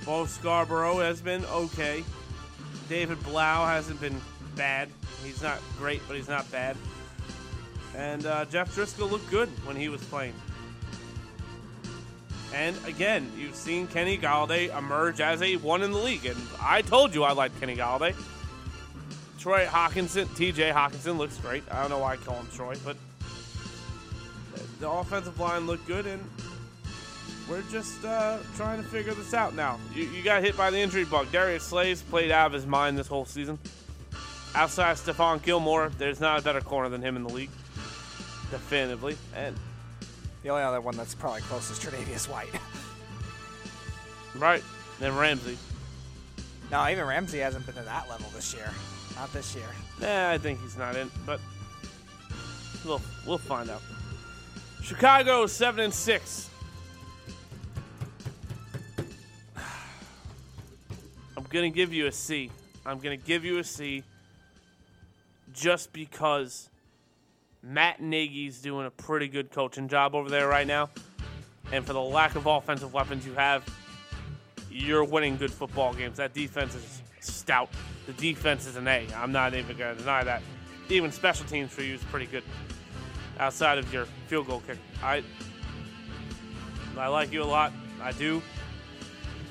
Bo Scarborough has been okay. David Blough hasn't been bad. He's not great, but he's not bad. And uh, Jeff Driskel looked good when he was playing. And again, you've seen Kenny Golladay emerge as a one in the league. And I told you I liked Kenny Golladay. Troy Hockenson, TJ Hockenson looks great. I don't know why I call him Troy, but the offensive line looked good, and we're just uh, trying to figure this out now. You, you got hit by the injury bug. Darius Slay's played out of his mind this whole season. Outside Stephon Gilmore, there's not a better corner than him in the league, definitively. And The only other one that's probably close is Tre'Davious White. right, then Ramsey. no, even Ramsey hasn't been to that level this year. Not this year. Nah, I think he's not in, but we'll we'll find out. Chicago seven and six. I'm gonna give you a C. I'm gonna give you a C just because Matt Nagy's doing a pretty good coaching job over there right now. And for the lack of offensive weapons you have, you're winning good football games. That defense is stout. The defense is an A. I'm not even going to deny that. Even special teams for you is pretty good. Outside of your field goal kick, I I like you a lot. I do.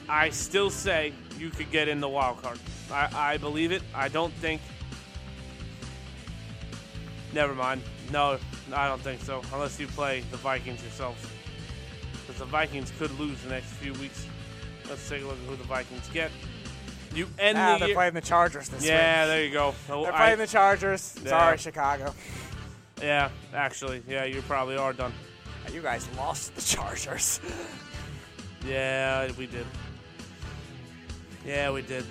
I still say you could get in the wild card. I, I believe it. I don't think. Never mind. No, I don't think so. Unless you play the Vikings yourselves. Because the Vikings could lose the next few weeks. Let's take a look at who the Vikings get. You end Ah, the they're year. playing the Chargers this yeah, week. there you go. So They're I- playing the Chargers. Yeah. Sorry, Chicago. yeah, actually, yeah, you probably are done. You guys lost the Chargers. Yeah, we did. Yeah, we did.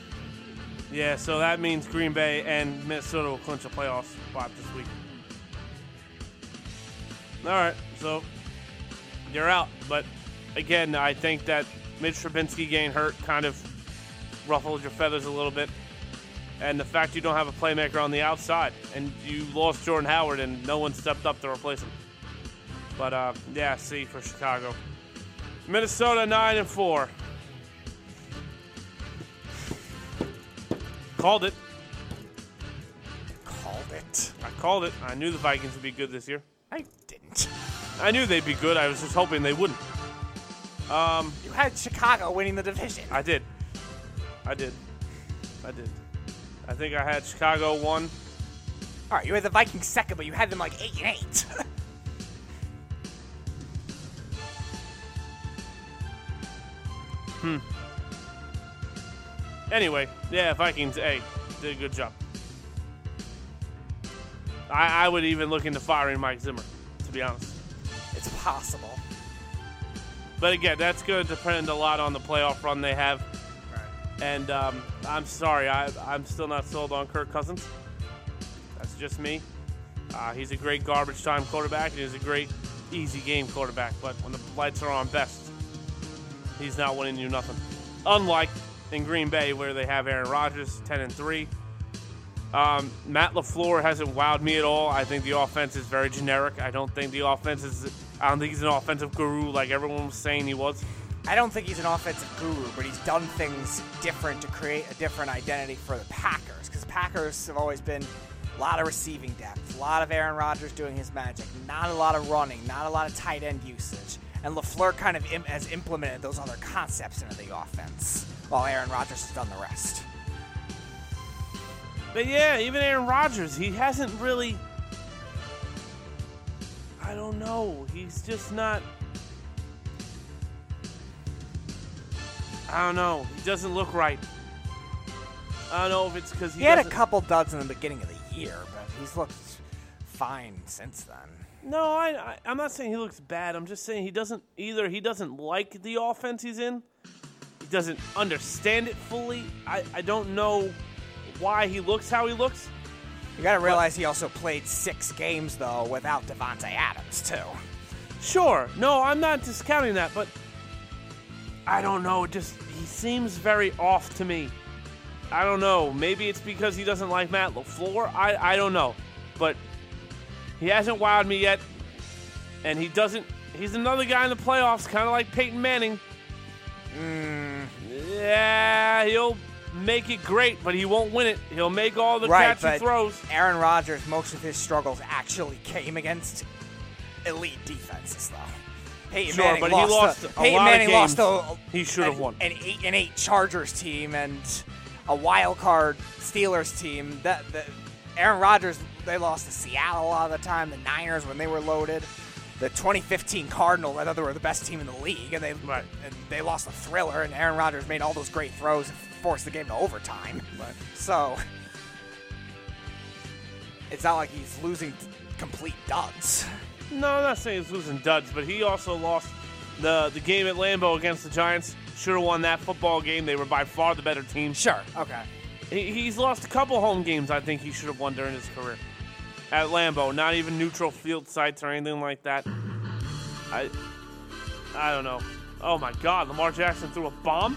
Yeah, so that means Green Bay and Minnesota will clinch a playoff spot this week. All right, so you're out. But again, I think that Mitch Trubinsky getting hurt kind of ruffled your feathers a little bit. And the fact you don't have a playmaker on the outside, and you lost Jordan Howard, and no one stepped up to replace him. But uh, yeah, C for Chicago. Minnesota nine and four. Called it. Called it. I called it. I knew the Vikings would be good this year. I didn't. I knew they'd be good. I was just hoping they wouldn't. Um, you had Chicago winning the division. I did. I did. I did. I think I had Chicago one. All right, you had the Vikings second, but you had them like eight and eight. Hmm. Anyway, yeah, Vikings A did a good job. I, I would even look into firing Mike Zimmer, to be honest. it's possible. But again, that's going to depend a lot on the playoff run they have. And um, I'm sorry, I, I'm still not sold on Kirk Cousins. That's just me. Uh, he's a great garbage time quarterback, and he's a great easy game quarterback. But when the lights are on best, he's not winning you nothing. Unlike in Green Bay, where they have Aaron Rodgers, ten and three. Um, Matt LaFleur hasn't wowed me at all. I think the offense is very generic. I don't think the offense is. I don't think he's an offensive guru like everyone was saying he was. I don't think he's an offensive guru, but he's done things different to create a different identity for the Packers. Because Packers have always been a lot of receiving depth, a lot of Aaron Rodgers doing his magic, not a lot of running, not a lot of tight end usage. And LaFleur kind of Im- has implemented those other concepts into the offense, while Aaron Rodgers has done the rest. But yeah, even Aaron Rodgers, he hasn't really. I don't know. He's just not. I don't know. He doesn't look right. I don't know if it's because he, He had a couple duds in the beginning of the year, but he's looked fine since then. No, I, I I'm not saying he looks bad. I'm just saying he doesn't either. He doesn't like the offense he's in. Doesn't understand it fully. I I don't know why he looks how he looks. You got to realize he also played six games though without Davante Adams too. Sure. No, I'm not discounting that, but I don't know. Just he seems very off to me. I don't know. Maybe it's because he doesn't like Matt LaFleur. I I don't know, but he hasn't wowed me yet, and he doesn't. He's another guy in the playoffs, kind of like Peyton Manning. Hmm. Yeah, he'll make it great, but he won't win it. He'll make all the right, throws. Aaron Rodgers, most of his struggles actually came against elite defenses, though. Peyton Sure, Manning but he lost. lost to- a Peyton lot of Manning lost games to he should have won. An eight and eight Chargers team and a wild card Steelers team. That, that Aaron Rodgers, they lost to Seattle a lot of the time. The Niners when they were loaded. The 2015 Cardinals, I thought they were the best team in the league, and they Right. and they lost a thriller. And Aaron Rodgers made all those great throws and forced the game to overtime. So it's not like he's losing complete duds. No, I'm not saying he's losing duds, but he also lost the the game at Lambeau against the Giants. Should have won that football game. They were by far the better team. Sure. Okay. He, he's lost a couple home games. I think he should have won during his career at Lambeau. Not even neutral field sites or anything like that. I I don't know. Oh my God, Lamar Jackson threw a bomb.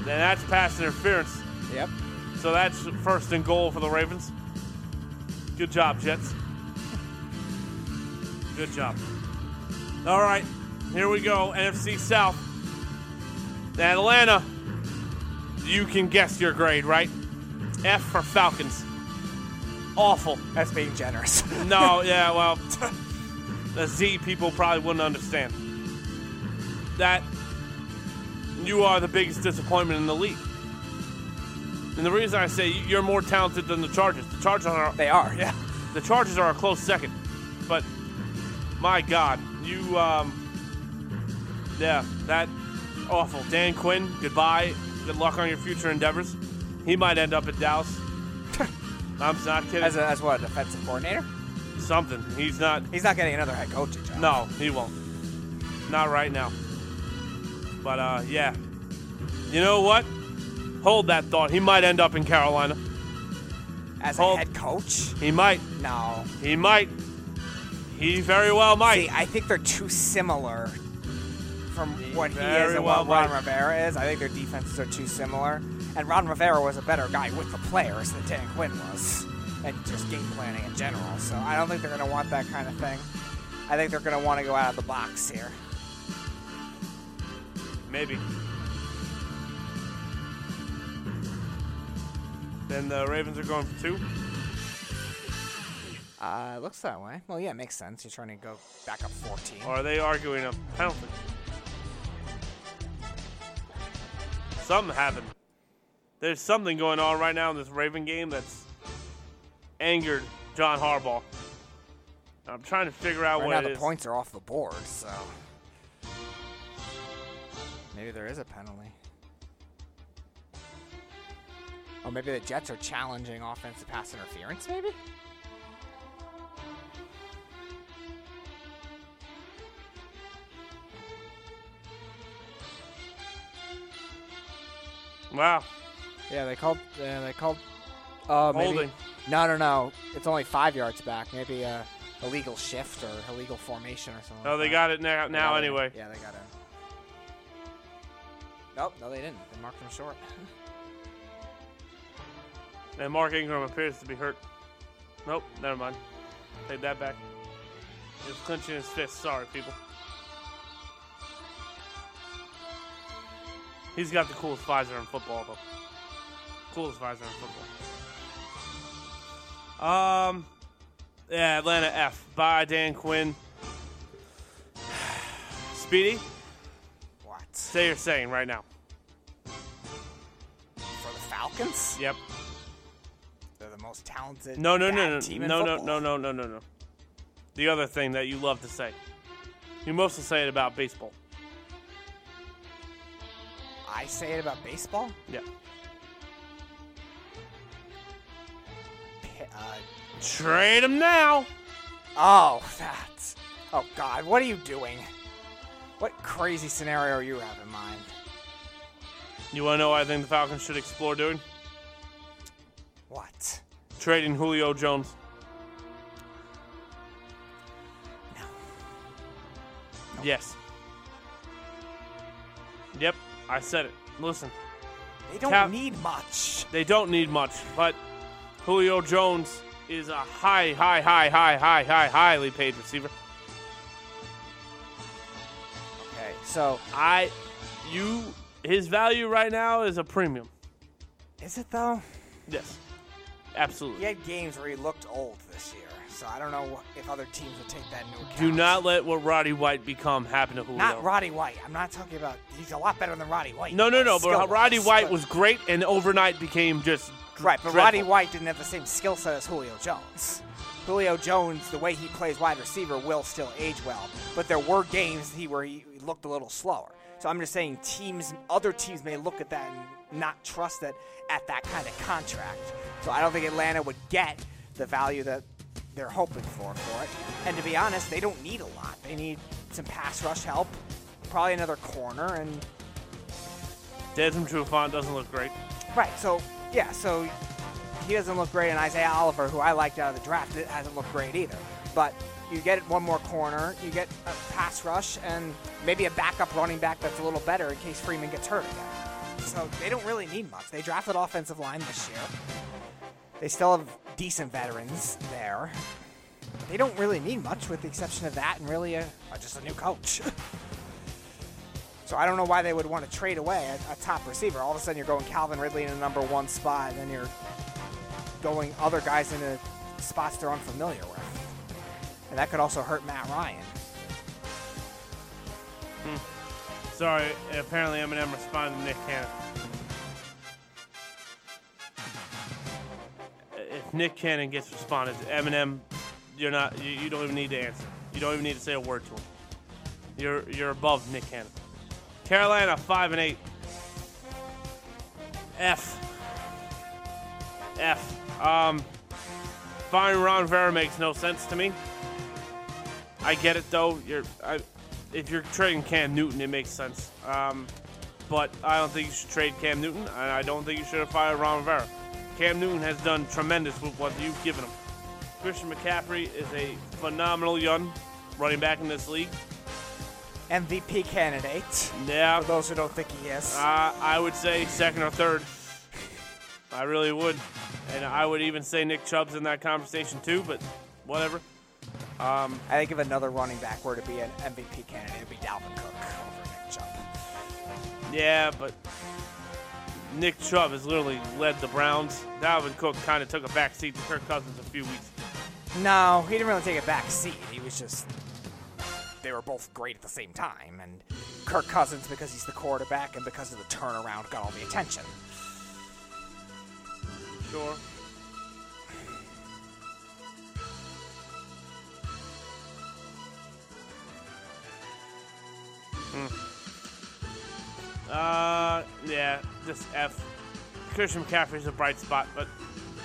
Then that's pass interference. Yep. So that's first and goal for the Ravens. Good job, Jets. Good job. All right, here we go. NFC South. Atlanta. You can guess your grade, right? F for Falcons. Awful. That's being generous. No, yeah, well, the Z people probably wouldn't understand. That you are the biggest disappointment in the league. And the reason I say you're more talented than the Chargers. The Chargers are they are. Yeah. the Chargers are a close second. But my God, you um Yeah, that awful. Dan Quinn, goodbye. Good luck on your future endeavors. He might end up at Dallas. I'm not kidding. As, a, as what, a defensive coordinator? Something. He's not He's not getting another head coaching job. no, he won't. Not right now. But uh, yeah. You know what? Hold that thought. He might end up in Carolina. As a head coach? He might. No. He might. He very well might. See, I think they're too similar from what he is and well what Ron might. Rivera is. I think their defenses are too similar. And Ron Rivera was a better guy with the players than Dan Quinn was. And just game planning in general. So I don't think they're going to want that kind of thing. I think they're going to want to go out of the box here. Maybe. Then the Ravens are going for two. Uh, looks that way. Well, yeah, it makes sense. You're trying to go back up 14. Or are they arguing a penalty? Something happened. There's something going on right now in this Raven game that's angered John Harbaugh. I'm trying to figure out Right what now, the is. points are off the board, so maybe there is a penalty. Or maybe the Jets are challenging offensive pass interference. Maybe. Wow. Yeah, they called. Yeah, they called. Uh, maybe. Holding. No, no, no. It's only five yards back. Maybe a illegal shift or illegal formation or something. Oh, like they that. got it now, now got it. anyway. Yeah, they got it. Nope, no, they didn't. They marked him short. And Mark Ingram appears to be hurt. Nope, never mind. Take that back. He's clenching his fist. Sorry, people. He's got the coolest visor in football, though. Coolest visor in football. Um, yeah, Atlanta F by Dan Quinn. Speedy, What? say you're saying right now. For the Falcons? Yep. They're the most talented No, no, no, no, team no, no, no, no, no, no, no. The other thing that you love to say. You mostly say it about baseball. I say it about baseball? Yeah. Uh, Trade him now. oh, that's. Oh, God, what are you doing? What crazy scenario are you have in mind? You want to know what I think the Falcons should explore doing? What? Trading Julio Jones. No. Yes. Yep, I said it. Listen, They don't Cap- need much. they don't need much, but Julio Jones is a high, high, high, high, high, high, highly paid receiver. Okay, so I, you, his value right now is a premium. is it though? Yes, absolutely. He had games where he looked old this year, so I don't know if other teams would take that into account. Do not let what Roddy White become happen to Julio. Not Roddy White. I'm not talking about. He's a lot better than Roddy White. No, no, no. But Roddy White but- was great, and overnight became just right. But dreadful. Roddy White didn't have the same skill set as Julio Jones. Julio Jones, the way he plays wide receiver, will still age well. But there were games he where he he looked a little slower. So I'm just saying, teams, other teams may look at that and not trust that at that kind of contract. So I don't think Atlanta would get the value that they're hoping for for it. And to be honest, they don't need a lot. They need some pass rush help, probably another corner, and Desmond Trufant doesn't look great. Right. So yeah. So he doesn't look great, and Isaiah Oliver, who I liked out of the draft, it hasn't looked great either. But you get one more corner, you get a pass rush, and maybe a backup running back that's a little better in case Freeman gets hurt again. So they don't really need much. They drafted offensive line this year. They still have decent veterans there. They don't really need much, with the exception of that, and really a, just a new coach. So I don't know why they would want to trade away a, a top receiver. All of a sudden, you're going Calvin Ridley in the number one spot, and then you're going other guys into spots they're unfamiliar with. And that could also hurt Matt Ryan. Hmm. Sorry, apparently Eminem responded to Nick Cannon. Uh, if Nick Cannon gets responded to Eminem, you're not. You, you don't even need to answer. You don't even need to say a word to him. You're you're above Nick Cannon. Carolina five and eight. F. F. Um, firing Ron Vera makes no sense to me. I get it though. You're I, if you're trading Cam Newton, it makes sense. Um, but I don't think you should trade Cam Newton, and I don't think you should have fired Ron Rivera. Cam Newton has done tremendous with what you've given him. Christian McCaffrey is a phenomenal young running back in this league. MVP candidate. Yeah, For those who don't think he is. uh, I would say second or third. I really would, and I would even say Nick Chubb's in that conversation too. But whatever. I think if another running back were to be an MVP candidate, it would be Dalvin Cook over Nick Chubb. Yeah, but Nick Chubb has literally led the Browns. Dalvin Cook kind of took a back seat to Kirk Cousins a few weeks. No, he didn't really take a back seat. He was just. They were both great at the same time. And Kirk Cousins, because he's the quarterback and because of the turnaround, got all the attention. Sure. Hmm. Uh, yeah, just F. Christian McCaffrey's a bright spot, but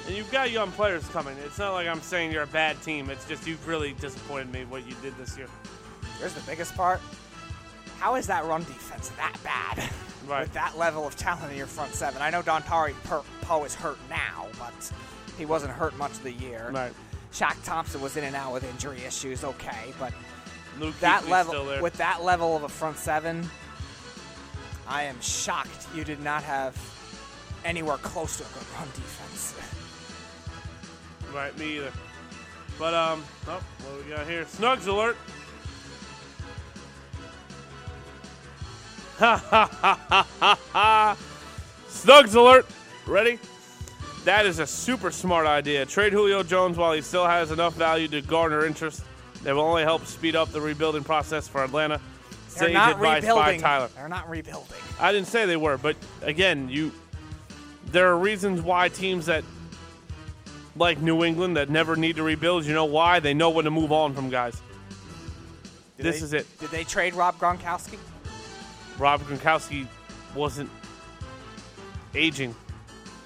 and you've got young players coming. It's not like I'm saying you're a bad team. It's just you've really disappointed me what you did this year. Here's the biggest part. How is that run defense that bad? Right. With that level of talent in your front seven. I know Dontari per- Poe is hurt now, but he wasn't hurt much of the year. Right. Shaq Thompson was in and out with injury issues, okay, but Luke that level with that level of a front seven, I am shocked you did not have anywhere close to a good run defense. Right, me either. But um, oh, what do we got here? Snugs alert. Ha ha ha ha ha. Snugs alert. Ready? That is a super smart idea. Trade Julio Jones while he still has enough value to garner interest. That will only help speed up the rebuilding process for Atlanta. They're Sage not advice by rebuilding. Tyler. They're not rebuilding. I didn't say they were, but again, you there are reasons why teams that like New England that never need to rebuild, you know why? They know when to move on from guys. Did this they- is it. Did they trade Rob Gronkowski? Rob Gronkowski wasn't aging.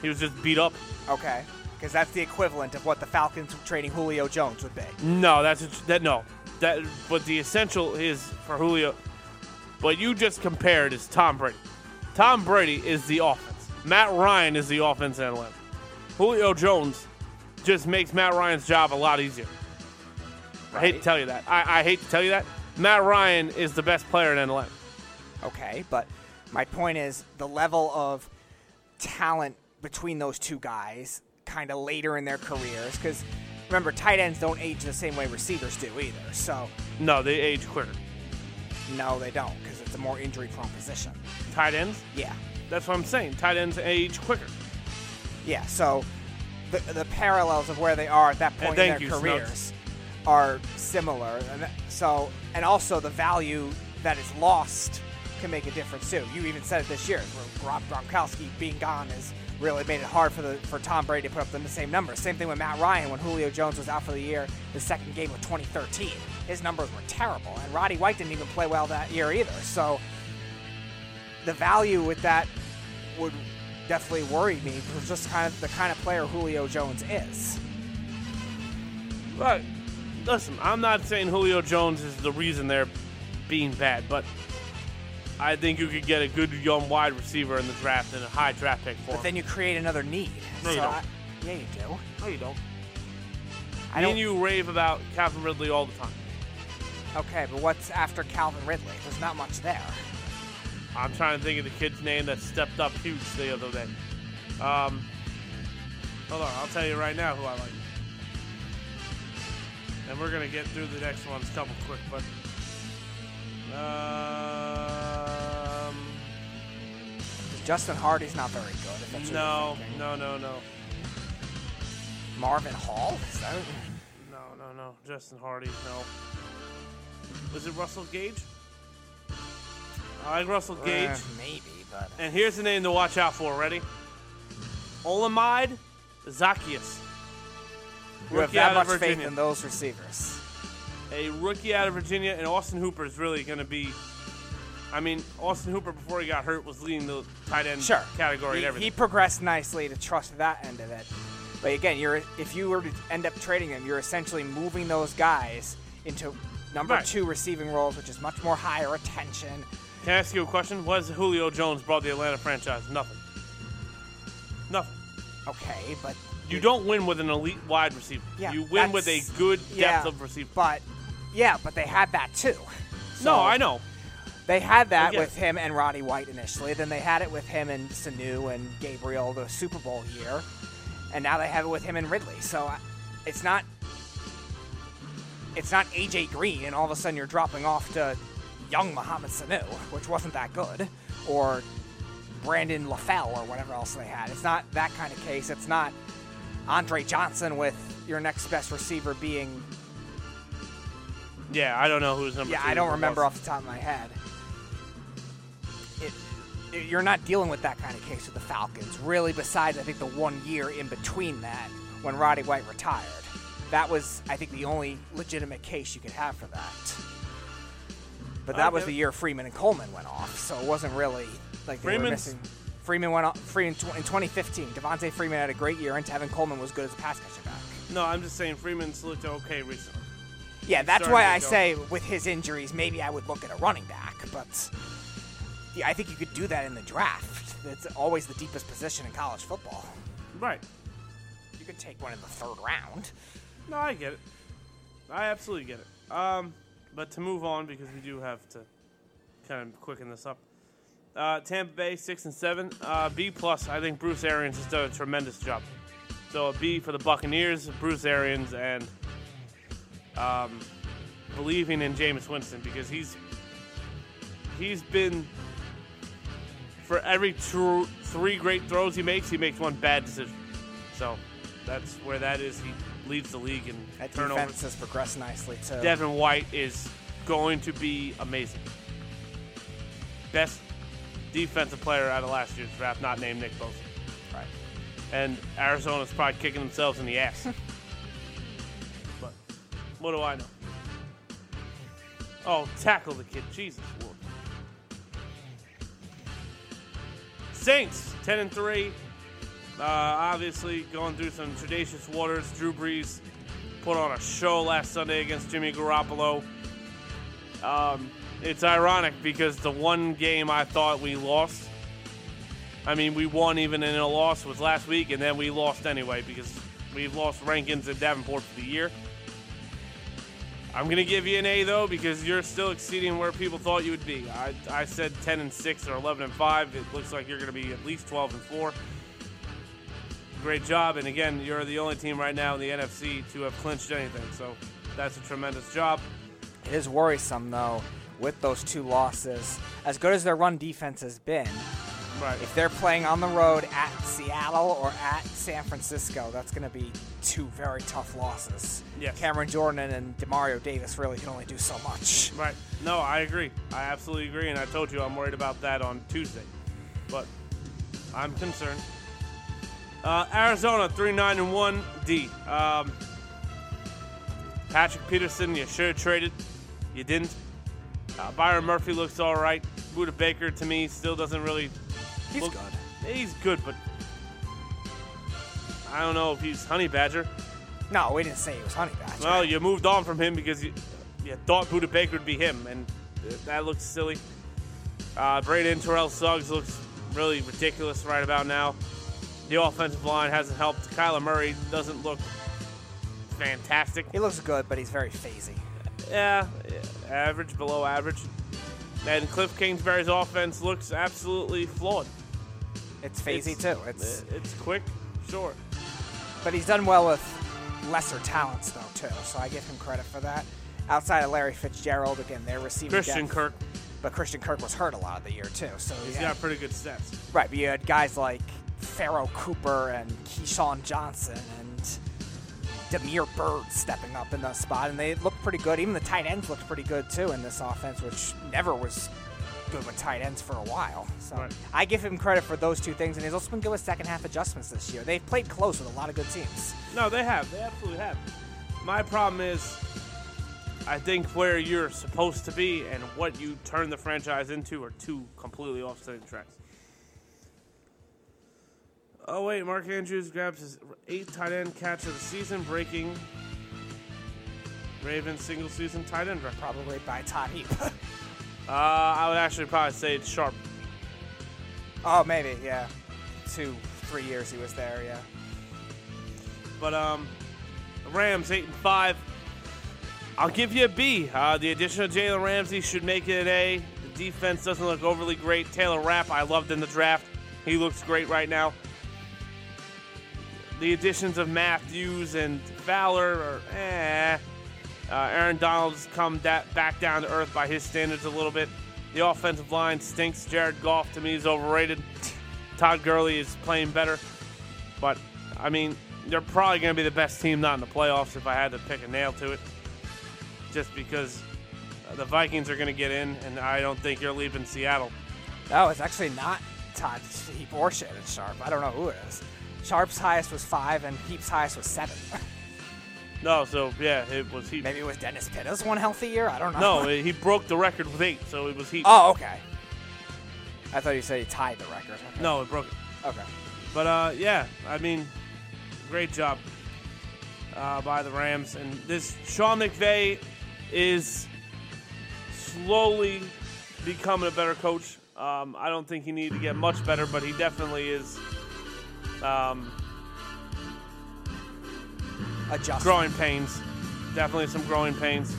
He was just beat up. Okay, because that's the equivalent of what the Falcons trading Julio Jones would be. No, that's a, that no. That but the essential is for Julio. What you just compared is Tom Brady. Tom Brady is the offense. Matt Ryan is the offense in Atlanta. Julio Jones just makes Matt Ryan's job a lot easier. I hate to tell you that. I, I hate to tell you that. Matt Ryan is the best player in Atlanta. Okay, but my point is the level of talent between those two guys kind of later in their careers because remember tight ends don't age the same way receivers do either so No, they age quicker. no they don't because it's a more injury prone position Tight ends. yeah That's what I'm saying. Tight ends age quicker. yeah so the, the parallels of where they are at that point in their you, careers are similar and so and also the value that is lost can make a difference too. You even said it this year Rob Gronkowski being gone has really made it hard for the for Tom Brady to put up the same numbers. Same thing with Matt Ryan when Julio Jones was out for the year the second game of 2013 his numbers were terrible and Roddy White didn't even play well that year either. So the value with that would definitely worry me for just kind of the kind of player Julio Jones is. But listen, I'm not saying Julio Jones is the reason they're being bad, but I think you could get a good young wide receiver in the draft and a high draft pick for But him. then you create another need. No, you don't. I- yeah, you do. no, you don't. I don't. and you rave about Calvin Ridley all the time. Okay, but what's after Calvin Ridley? There's not much there. I'm trying to think of the kid's name that stepped up huge the other day. Um, hold on, I'll tell you right now who I like. And we're gonna get through the next ones couple quick, but um, Justin Hardy's not very good. No, no, no, no, Marvin Hall? Is that? no, no, no. Justin Hardy, no. Was it Russell Gage? I like Russell Gage. Uh, maybe, but And here's the name to watch out for. Ready? Olamide Zacchaeus. you have that much of faith in those receivers. A rookie out of Virginia, and Austin Hooper is really going to be. I mean, Austin Hooper before he got hurt was leading the tight end Sure. category He, and everything. he progressed nicely to trust that end of it. But again, you're if you were to end up trading him, you're essentially moving those guys into number Right. two receiving roles, which is much more higher attention. Can I ask you a question? What has Julio Jones brought the Atlanta franchise? Nothing. Nothing. Okay, but You don't win with an elite wide receiver. Yeah, you win with a good depth yeah, of receiver. But yeah, but they had that too. no, I know. They had that with him and Roddy White initially. Then they had it with him and Sanu and Gabriel the Super Bowl year, and now they have it with him and Ridley. So it's not it's not AJ Green, and all of a sudden you're dropping off to young Mohamed Sanu, which wasn't that good, or Brandon LaFell or whatever else they had. It's not that kind of case. It's not Andre Johnson with your next best receiver being Yeah, I don't know who's number yeah, I don't was. remember off the top of my head. You're not dealing with that kind of case with the Falcons, really. Besides, I think the one year in between that when Roddy White retired, that was, I think, the only legitimate case you could have for that. But that uh, was the year Freeman and Coleman went off, so it wasn't really like they were missing. Freeman went off. Freeman in 2015. Devonta Freeman had a great year, and Tevin Coleman was good as a pass catcher back. No, I'm just saying Freeman's looked okay recently. Yeah, that's starting why to I go. say with his injuries, maybe I would look at a running back. But I think you could do that in the draft. It's always the deepest position in college football. Right. You could take one in the third round. No, I get it. I absolutely get it. Um, but to move on because we do have to kind of quicken this up. Uh, Tampa Bay six and seven. Uh, B plus. I think Bruce Arians has done a tremendous job. So a B for the Buccaneers, Bruce Arians, and um, believing in Jameis Winston because he's he's been for every two, three great throws he makes, he makes one bad decision. So that's where that is. He leads the league in That turnovers. defense has progressed nicely too. Devin White is going to be amazing. Best defensive player out of last year's draft, not named Nick Bosa. Right. And Arizona's probably kicking themselves in the ass. but what do I know? Oh, tackle the kid. Jesus Lord. Saints, 10 and 3. Uh, obviously going through some tradacious waters. Drew Brees put on a show last Sunday against Jimmy Garoppolo. Um, it's ironic because the one game I thought we lost, I mean, we won even in a loss was last week, and then we lost anyway because we've lost Rankins and Davenport for the year. I'm gonna give you an A though because you're still exceeding where people thought you would be. I, I said 10 and 6 or 11 and 5. It looks like you're gonna be at least 12 and 4. Great job, and again, you're the only team right now in the NFC to have clinched anything. So that's a tremendous job. It is worrisome though with those two losses. As good as their run defense has been, Right. if they're playing on the road at Seattle or at San Francisco, that's going to be two very tough losses. Yes. Cameron Jordan and Demario Davis really can only do so much. Right. No, I agree. I absolutely agree, and I told you I'm worried about that on Tuesday. But I'm concerned. Uh, Arizona three nine and one D. Um, Patrick Peterson, you should have traded. You didn't. Uh, Byron Murphy looks all right. Budda Baker to me still doesn't really. He's look- good. He's good, but I don't know if he's Honey Badger. No, we didn't say he was Honey Badger. Well, you moved on from him because you, you thought Budda Baker would be him, and that looks silly. Uh, Braden Terrell Suggs looks really ridiculous right about now. The offensive line hasn't helped. Kyler Murray doesn't look fantastic. he looks good, but he's very phasey. Yeah, yeah, average, below average. And Cliff Kingsbury's offense looks absolutely flawed. It's phasey too. It's It's quick, short. but he's done well with lesser talents though too. So I give him credit for that. Outside of Larry Fitzgerald, again, they're receiving Christian depth, Kirk, but Christian Kirk was hurt a lot of the year too. So he's yeah, got pretty good stats. right. But you had guys like Pharoh Cooper and KeeSean Johnson and Damiere Byrd stepping up in the spot, and they looked pretty good. Even the tight ends looked pretty good too in this offense, which never was good with tight ends for a while. So Right. I give him credit for those two things, and he's also been good with second half adjustments this year. They've played close with a lot of good teams. No, they have. They absolutely have. My problem is, I think where you're supposed to be and what you turn the franchise into are two completely offsetting tracks. Oh wait, Mark Andrews grabs his eighth tight end catch of the season, breaking Ravens single season tight end record. Probably by Todd Heap. Uh, I would actually probably say it's sharp. oh, maybe, yeah. Two, three years he was there, yeah. But um, Rams eight and five. I'll give you a B. Uh, the addition of Jalen Ramsey should make it an A. The defense doesn't look overly great. Taylor Rapp, I loved in the draft. He looks great right now. The additions of Matthews and Fowler are eh. Uh, Aaron Donald's come back down to earth by his standards a little bit. The offensive line stinks. Jared Goff to me is overrated. Todd Gurley is playing better. But, I mean, they're probably going to be the best team not in the playoffs if I had to pick a nail to it. Just because the Vikings are going to get in, and I don't think you're leaving Seattle. No, it's actually not Todd Heap or Shannon Sharpe. I don't know who it is. Sharpe's highest was five, and Heap's highest was seven. No, so yeah, it was Heap. maybe it was Dennis Pitta's one healthy year? I don't know. No, he broke the record with eight, so it was Heap. oh, okay. I thought you said he tied the record. Okay. No, it broke it. Okay. But uh, yeah, I mean, great job uh, by the Rams. And this Sean McVay is slowly becoming a better coach. Um, I don't think he needed to get much better, but he definitely is um, Adjust. growing pains. Definitely some growing pains.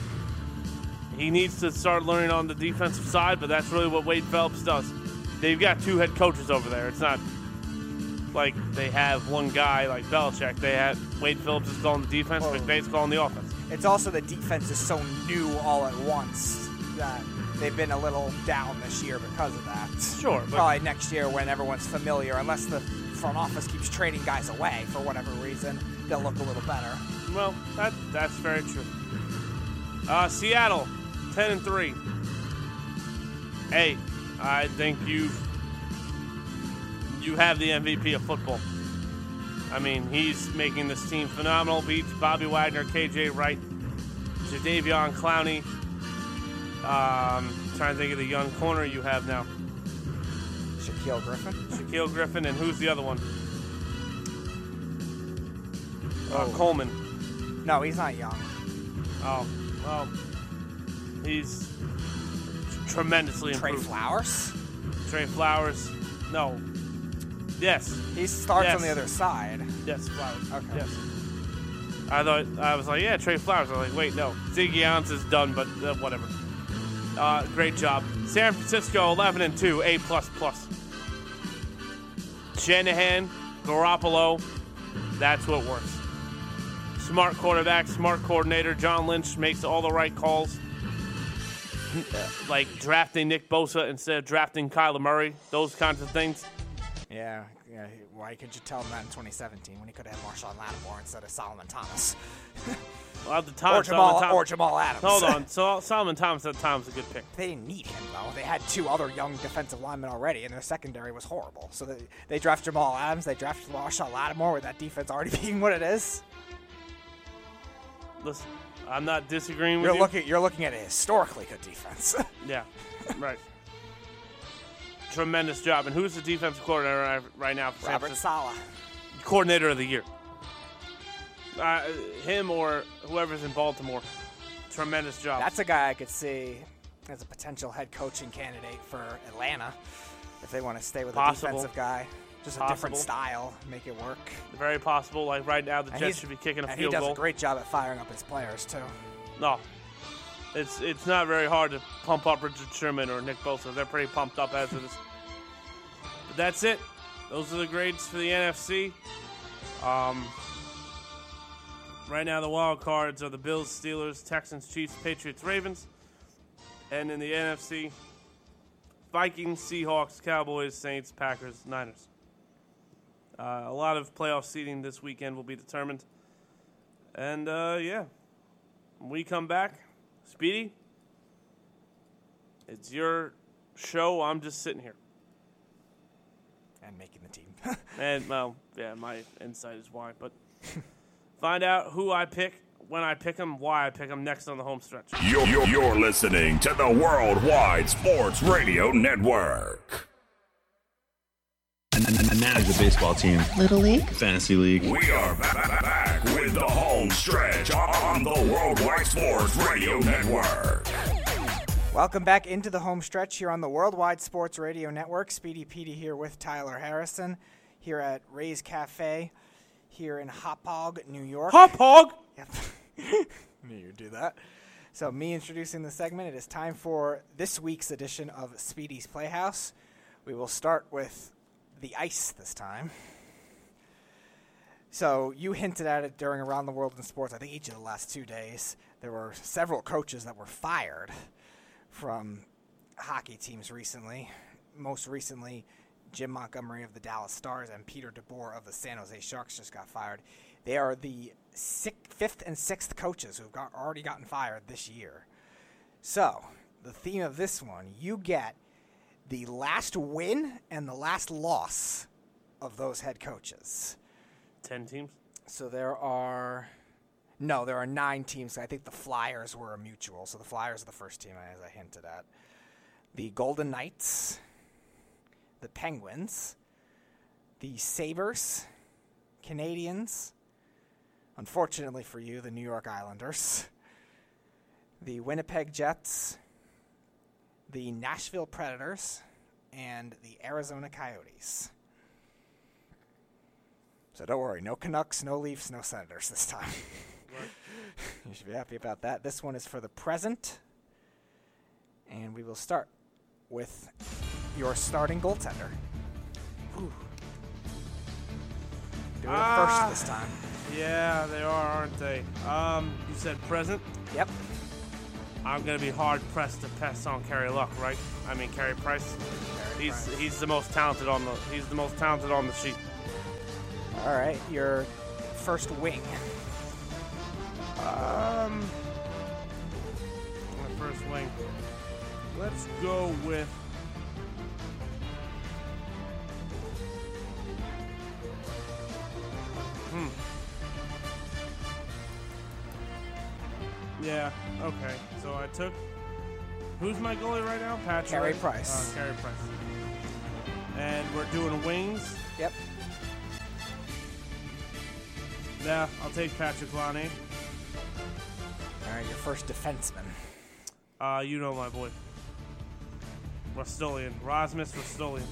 He needs to start learning on the defensive side, but that's really what Wade Phillips does. they've got two head coaches over there. It's not like they have one guy like Belichick. They had Wade Phillips is calling the defense, Well- McVay's calling the offense. It's also the defense is so new all at once that they've been a little down this year because of that. Sure, but- Probably next year when everyone's familiar, unless the front office keeps trading guys away for whatever reason, they'll look a little better. Well, that that's very true. Uh, Seattle, ten and three. Hey, I think you you have the MVP of football. I mean, he's making this team phenomenal. Beats Bobby Wagner, KJ Wright, Jadeveon Clowney. Um, trying to think of the young corner you have now. Shaquill Griffin. Shaquill Griffin, and who's the other one? Uh, Oh. Coleman. No, he's not young. Oh, well, he's tremendously Trey improved. Flowers. Trey Flowers. No. Yes. He starts Yes. on the other side. Yes, Flowers. Okay. Yes. I thought I was like, yeah, Trey Flowers. I was like, wait, no, Ziggy Ansah is done, but uh, whatever. Uh, great job, San Francisco, 11 and two, A plus plus. Shanahan, Garoppolo, that's what works. Smart quarterback, smart coordinator. John Lynch makes all the right calls. Like drafting Nick Bosa instead of drafting Kyler Murray, those kinds of things. Yeah, yeah. Why couldn't you tell him that in 2017 when he could have had Marshon Lattimore instead of Solomon Thomas Well, at the time, or Jamal Solomon or Jamal Adams? Hold on. So Solomon Thomas at the time was a good pick. They didn't need him though. They had two other young defensive linemen already, and their secondary was horrible. So they, they draft Jamal Adams, they draft Marshon Lattimore with that defense already being what it is. Listen, I'm not disagreeing with You're you. looking you're looking at a historically good defense. Yeah, right. Tremendous job. And who's the defensive coordinator right- now? for Robert Saleh. Coordinator of the year. Uh, him or whoever's in Baltimore. Tremendous job. That's a guy I could see as a potential head coaching candidate for Atlanta if they want to stay with Possible. a defensive guy. Just a different style, make it work. very possible. Like right now, the And Jets should be kicking a and he field does goal. a great job at firing up his players too. No. It's it's not very hard to pump up Richard Sherman or Nick Bosa. They're pretty pumped up as it is. But that's it. Those are the grades for the NFC. Um, right now, the wild cards are the Bills, Steelers, Texans, Chiefs, Patriots, Ravens. And in the NFC, Vikings, Seahawks, Cowboys, Saints, Packers, Niners. Uh, a lot of playoff seeding this weekend will be determined. And uh, yeah, when we come back, Speedy, it's your show. I'm just sitting here. And making the team. And, well, yeah, my insight is why. But find out who I pick, when I pick them, why I pick them next on the home stretch. You're, you're, you're listening to the Worldwide Sports Radio Network. And, and, and manage the baseball team. Little League? Fantasy League. We are ba- ba- back with the home stretch on the Worldwide Sports Radio Network. Welcome back into the home stretch here on the Worldwide Sports Radio Network. Speedy Petey here with Tyler Harrison here at Ray's Cafe here in Hauppauge, New York. Hop hog! Yep. Knew you'd do that. So, me introducing the segment, it is time for this week's edition of Speedy's Playhouse. We will start with the ice this time. So, you hinted at it during Around the World in Sports, I think each of the last two days. There were several coaches that were fired from hockey teams recently. Most recently, Jim Montgomery of the Dallas Stars and Peter DeBoer of the San Jose Sharks just got fired. They are the sixth, fifth and sixth coaches who've got, already gotten fired this year. So, the theme of this one, you get the last win and the last loss of those head coaches. Ten teams. So there are no, there are nine teams. I think the Flyers were a mutual. So the Flyers are the first team, as I hinted at. The Golden Knights, the Penguins, the Sabres, Canadiens. Unfortunately for you, the New York Islanders, the Winnipeg Jets, the Nashville Predators, and the Arizona Coyotes. So don't worry, no Canucks, no Leafs, no Senators this time. you should be happy about that. This one is for the present. And we will start with your starting goaltender. Ooh. Do it Ah. first this time. Yeah, they are, aren't they? Um, you said present. Yep. I'm gonna be hard pressed to pass on Kerry Luck, right? I mean Carey Price. Carey He's Price. he's the most talented on the he's the most talented on the sheet. All right, your first wing. Um, my first wing. Let's go with. Hmm. Yeah. Okay. So I took. Who's my goalie right now? Patrick. Carey Price. Uh, Carey Price. And we're doing wings. Yep. Yeah, I'll take Patrik Laine. All right, your first defenseman. Uh, you know my boy. Ristolainen. Rasmus Ristolainen.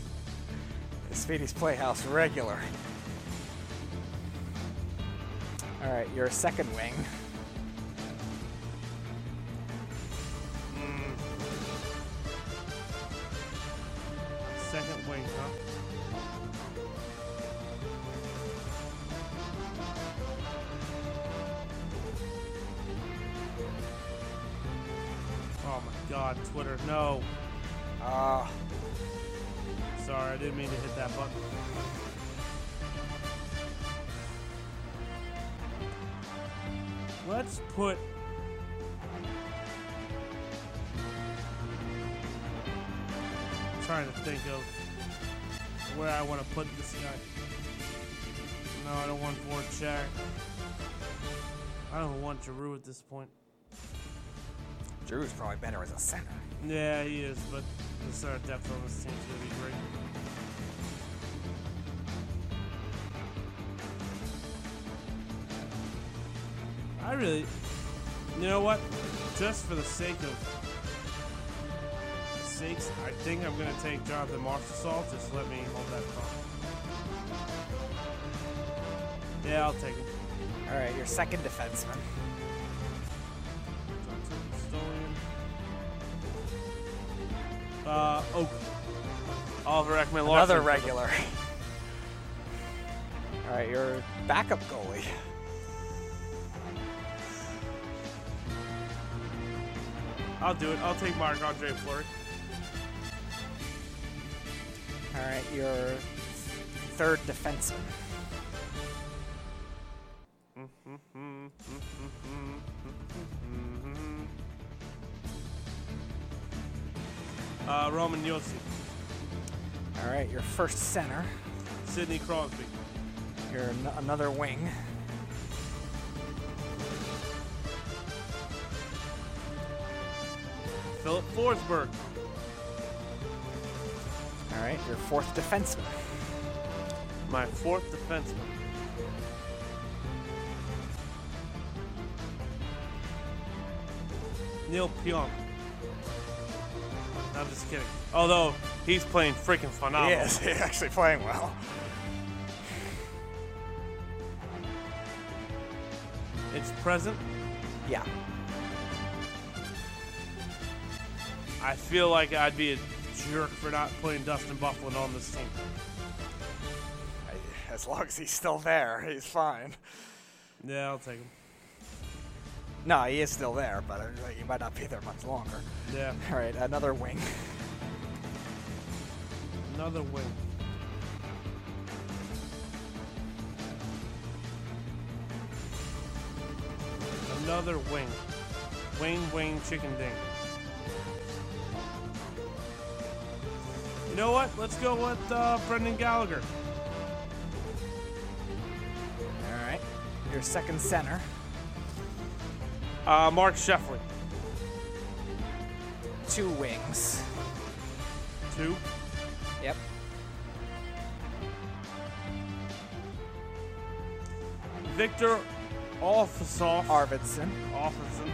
Speedy's Playhouse regular. All right, your second wing. Second wing, huh? Oh my god, Twitter, no. Uh, Sorry, I didn't mean to hit that button. Let's put. Trying to think of where I want to put this guy. No, I don't want Voracek. I don't want Giroux at this point. Drew's probably better as a center. Yeah, he is, but the center depth on this team is going to be great. I really, you know what? Just for the sake of sakes, I think I'm going to take Jonathan Marchessault. Just let me hold that thought. Yeah, I'll take him. All right, your second defenseman. Johnson, Stolian. Uh, Oak. Oliver Ekman Larsson. Another the- regular. All right, your backup goalie. I'll do it. I'll take Marc Andre Fleury. Right, your third defenseman. Uh, Roman Josi. All right, your first center. Sidney Crosby. Your n- another wing. Filip Forsberg. Right, your fourth defenseman. My fourth defenseman. Neal Pionk. I'm just kidding. Although he's playing freaking phenomenal. He. He's actually playing well. It's present. Yeah. I feel like I'd be a jerk for not putting Dustin Byfuglien on this team. I- As long as he's still there, he's fine. Yeah, I'll take him. No, he is still there, but uh, he might not be there much longer. Yeah, All right, another wing. another wing. Another wing. Wing, wing, chicken ding. You know what? Let's go with uh, Brendan Gallagher. All right, your second center. Uh, Mark Scheifele. Two wings. Two. Yep. Victor Olfasoff. Arvidsson. Offerson.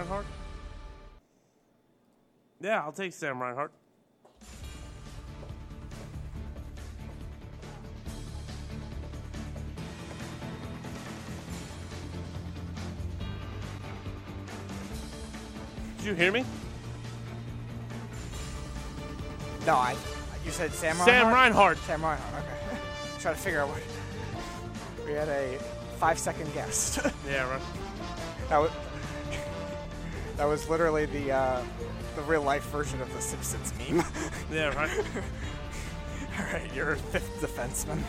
Reinhart? Yeah, I'll take Sam Reinhart. Did you hear me? No, I. You said Sam Reinhart. Sam Reinhart. Sam Reinhart. Okay. Try to figure out what. We had a five-second guess. yeah, right. That was, that was literally the uh, the real-life version of the Simpsons meme. Yeah, right. All right, you're fifth defenseman.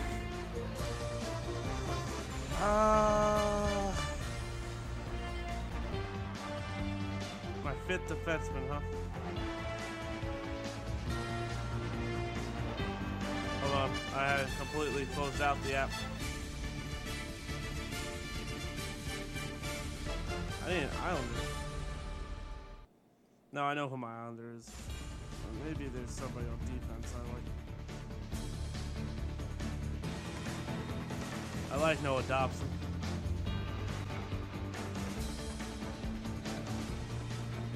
Uh, My fifth defenseman, huh? Hold on, I had completely closed out the app. I need an Islander. No, I know who my Islander is. Maybe there's somebody on defense I like. I like Noah Dobson.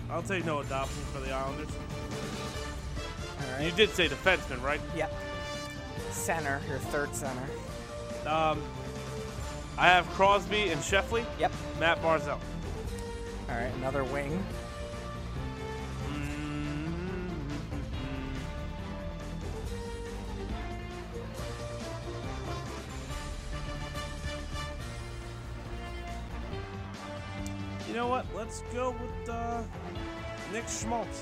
I'll take Noah Dobson for the Islanders. all You did say defenseman, right? Yep. Center, your third center. Um, I have Crosby and Scheifele. Yep. Matt Barzal. All right, another wing. Let's go with uh, Nick Schmaltz.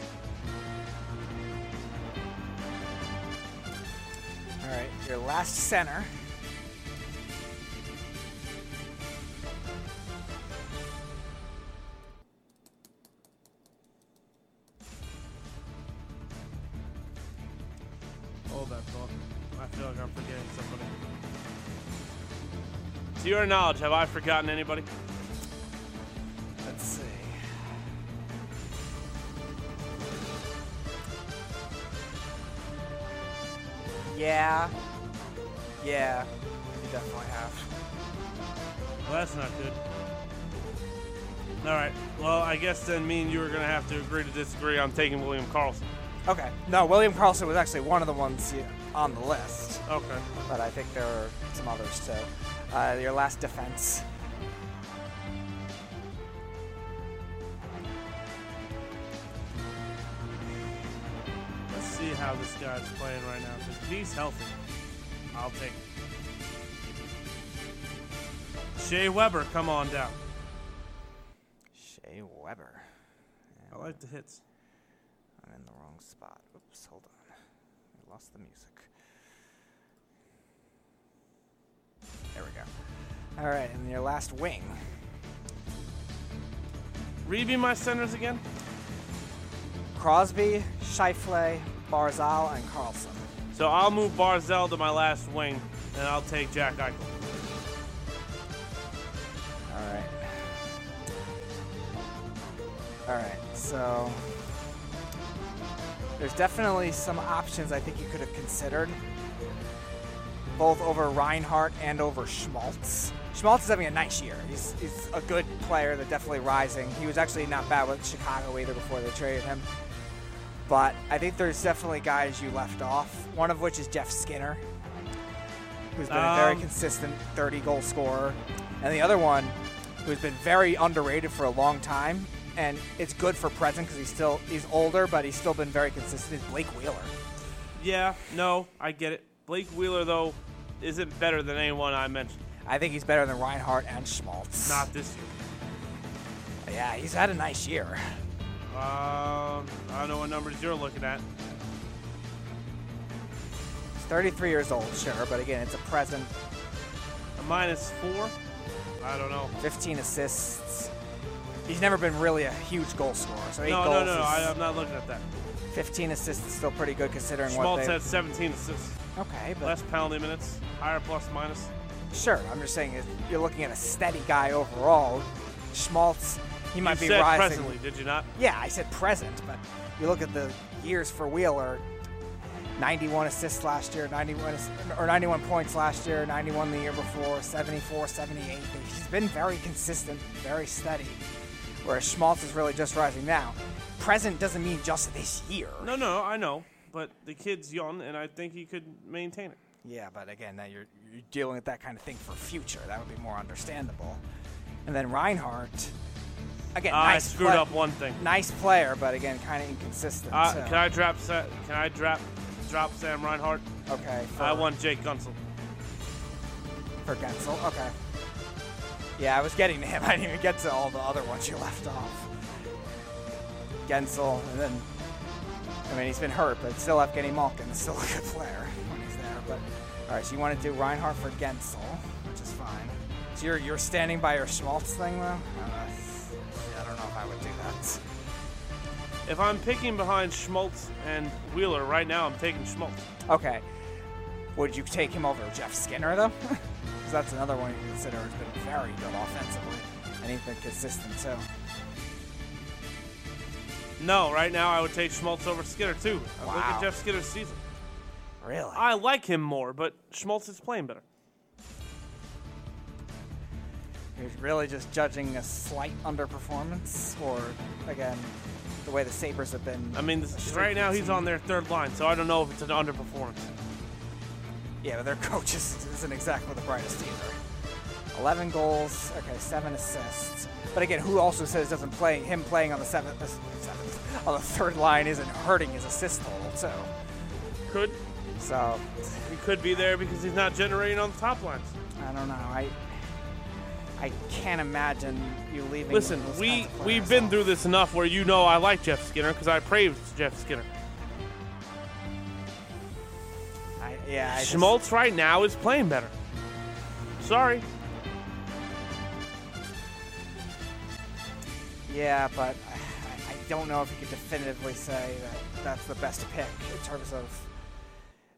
All right, your last center. I feel like I'm forgetting somebody. To your knowledge, have I forgotten anybody? Yeah. Yeah. You definitely have. Well, that's not good. All right. Well, I guess then me and you are going to have to agree to disagree on taking William Karlsson. Okay. No, William Karlsson was actually one of the ones on the list, Okay. but I think there are some others too. Uh, your last defense. Let's see how this guy's playing right now. He's healthy, I'll take it. Shea Weber, come on down. Shea Weber. I like the hits. I'm in the wrong spot. Oops, hold on. I lost the music. There we go. All right, and your last wing. Read my centers again. Crosby, Scheifele, Barzal, and Karlsson. So I'll move Barzal to my last wing, and I'll take Jack Eichel. All right. All right, so there's definitely some options I think you could have considered, both over Reinhart and over Schmaltz. Schmaltz is having a nice year. He's, he's a good player. They're definitely rising. He was actually not bad with Chicago either before they traded him. But I think there's definitely guys you left off. One of which is Jeff Skinner, who's been a very Um, consistent 30 goal scorer, and the other one, who's been very underrated for a long time, and it's good for present because he's still he's older, but he's still been very consistent. Is Blake Wheeler? Yeah, no, I get it. Blake Wheeler, though, isn't better than anyone I mentioned. I think he's better than Reinhart and Schmaltz. Not this year. Yeah, he's had a nice year. Um, I don't know what numbers you're looking at. He's 33 years old, sure, but again, it's a present. A minus four? I don't know. 15 assists. He's never been really a huge goal scorer, so eight No, goals. no, no, no. I, I'm not looking at that. 15 assists is still pretty good considering what Schmaltz they. had 17 assists. Okay, but Less penalty minutes, higher plus minus. Sure, I'm just saying if you're looking at a steady guy overall. Schmaltz, he might you be said rising. presently, did you not? Yeah, I said present, but you look at the years for Wheeler. 91 assists last year, 91 or 91 points last year, 91 the year before, 74, 78. He's been very consistent, very steady. Whereas Schmaltz is really just rising now. Present doesn't mean just this year. No, no, I know. But the kid's young, and I think he could maintain it. Yeah, but again, now you're, you're dealing with that kind of thing for future. That would be more understandable. And then Reinhart, again, I nice screwed play- up one thing. Nice player, but again, kind of inconsistent. Uh, too. can I drop? Sa- Can I drop? Drop Sam Reinhart. Okay. For, I want Jake Guentzel. for Guentzel. Okay. Yeah, I was getting to him. I didn't even get to all the other ones you left off. Guentzel, and then I mean he's been hurt, but still Evgeny Malkin is still a good player when he's there. But all right, so you want to do Reinhart for Guentzel, which is fine. So you're you're standing by your Schmaltz thing though. I would do that. If I'm picking behind Schmaltz and Wheeler right now, I'm taking Schmaltz. Okay. Would you take him over Jeff Skinner though? Because that's another one you consider has been very good offensively, and he's been consistent too. No, right now I would take Schmaltz over Skinner too. Wow. Look at Jeff Skinner's season. Really? I like him more, but Schmaltz is playing better. You're really just judging a slight underperformance, or again, the way the Sabres have been. I mean, this, right now he's on their third line, so I don't know if it's an underperformance. Yeah, but their coach is, isn't exactly the brightest either. 11 goals, okay, seven assists. But again, who also says doesn't play him playing on the seventh, seventh on the third line isn't hurting his assist total So Could So he could be there because he's not generating on the top lines. I don't know. I I can't imagine you leaving. Listen, we we've been through this enough where you know I like Jeff Skinner because I praised Jeff Skinner. I, yeah, I just- Schmaltz right now is playing better. Sorry. Yeah, but I, I don't know if you could definitively say that that's the best pick in terms of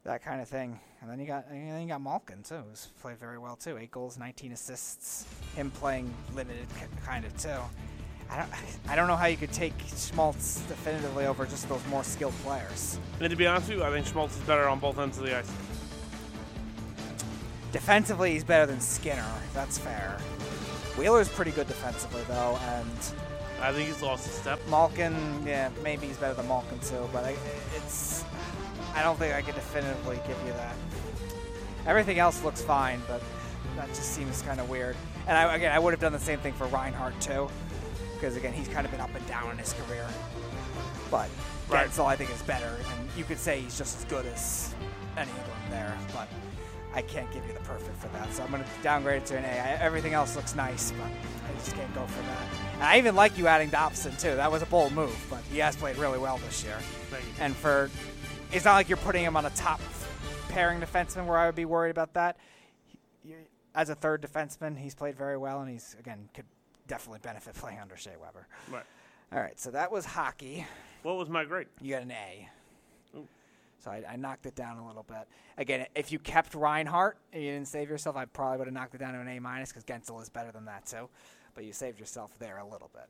that kind of thing. And then you got and then you got Malkin too, who's played very well too. Eight goals, 19 assists. Him playing limited kind of too. I don't, I don't know how you could take Schmaltz definitively over just those more skilled players. And to be honest with you, I think Schmaltz is better on both ends of the ice. Defensively, he's better than Skinner. That's fair. Wheeler's pretty good defensively though, and I think he's lost a step. Malkin, yeah, maybe he's better than Malkin too, but I, it's. I don't think I can definitively give you that. Everything else looks fine, but that just seems kind of weird. And I, again, I would have done the same thing for Reinhart too, because again, he's kind of been up and down in his career. But Right. Guentzel, I think, is better, and you could say he's just as good as any of them there, but. I can't give you the perfect for that, so I'm going to downgrade it to an A. I, everything else looks nice, but I just can't go for that. And I even like you adding Dobson too. That was a bold move, but he has played really well this year. Thank you. And for, it's not like you're putting him on a top pairing defenseman where I would be worried about that. He- As a third defenseman, he's played very well, and he's again could definitely benefit playing under Shea Weber. Right. All right, so that was hockey. What was my grade? You got an A. So I, I knocked it down a little bit. Again, if you kept Reinhart and you didn't save yourself, I probably would have knocked it down to an A minus because Guentzel is better than that too. But you saved yourself there a little bit.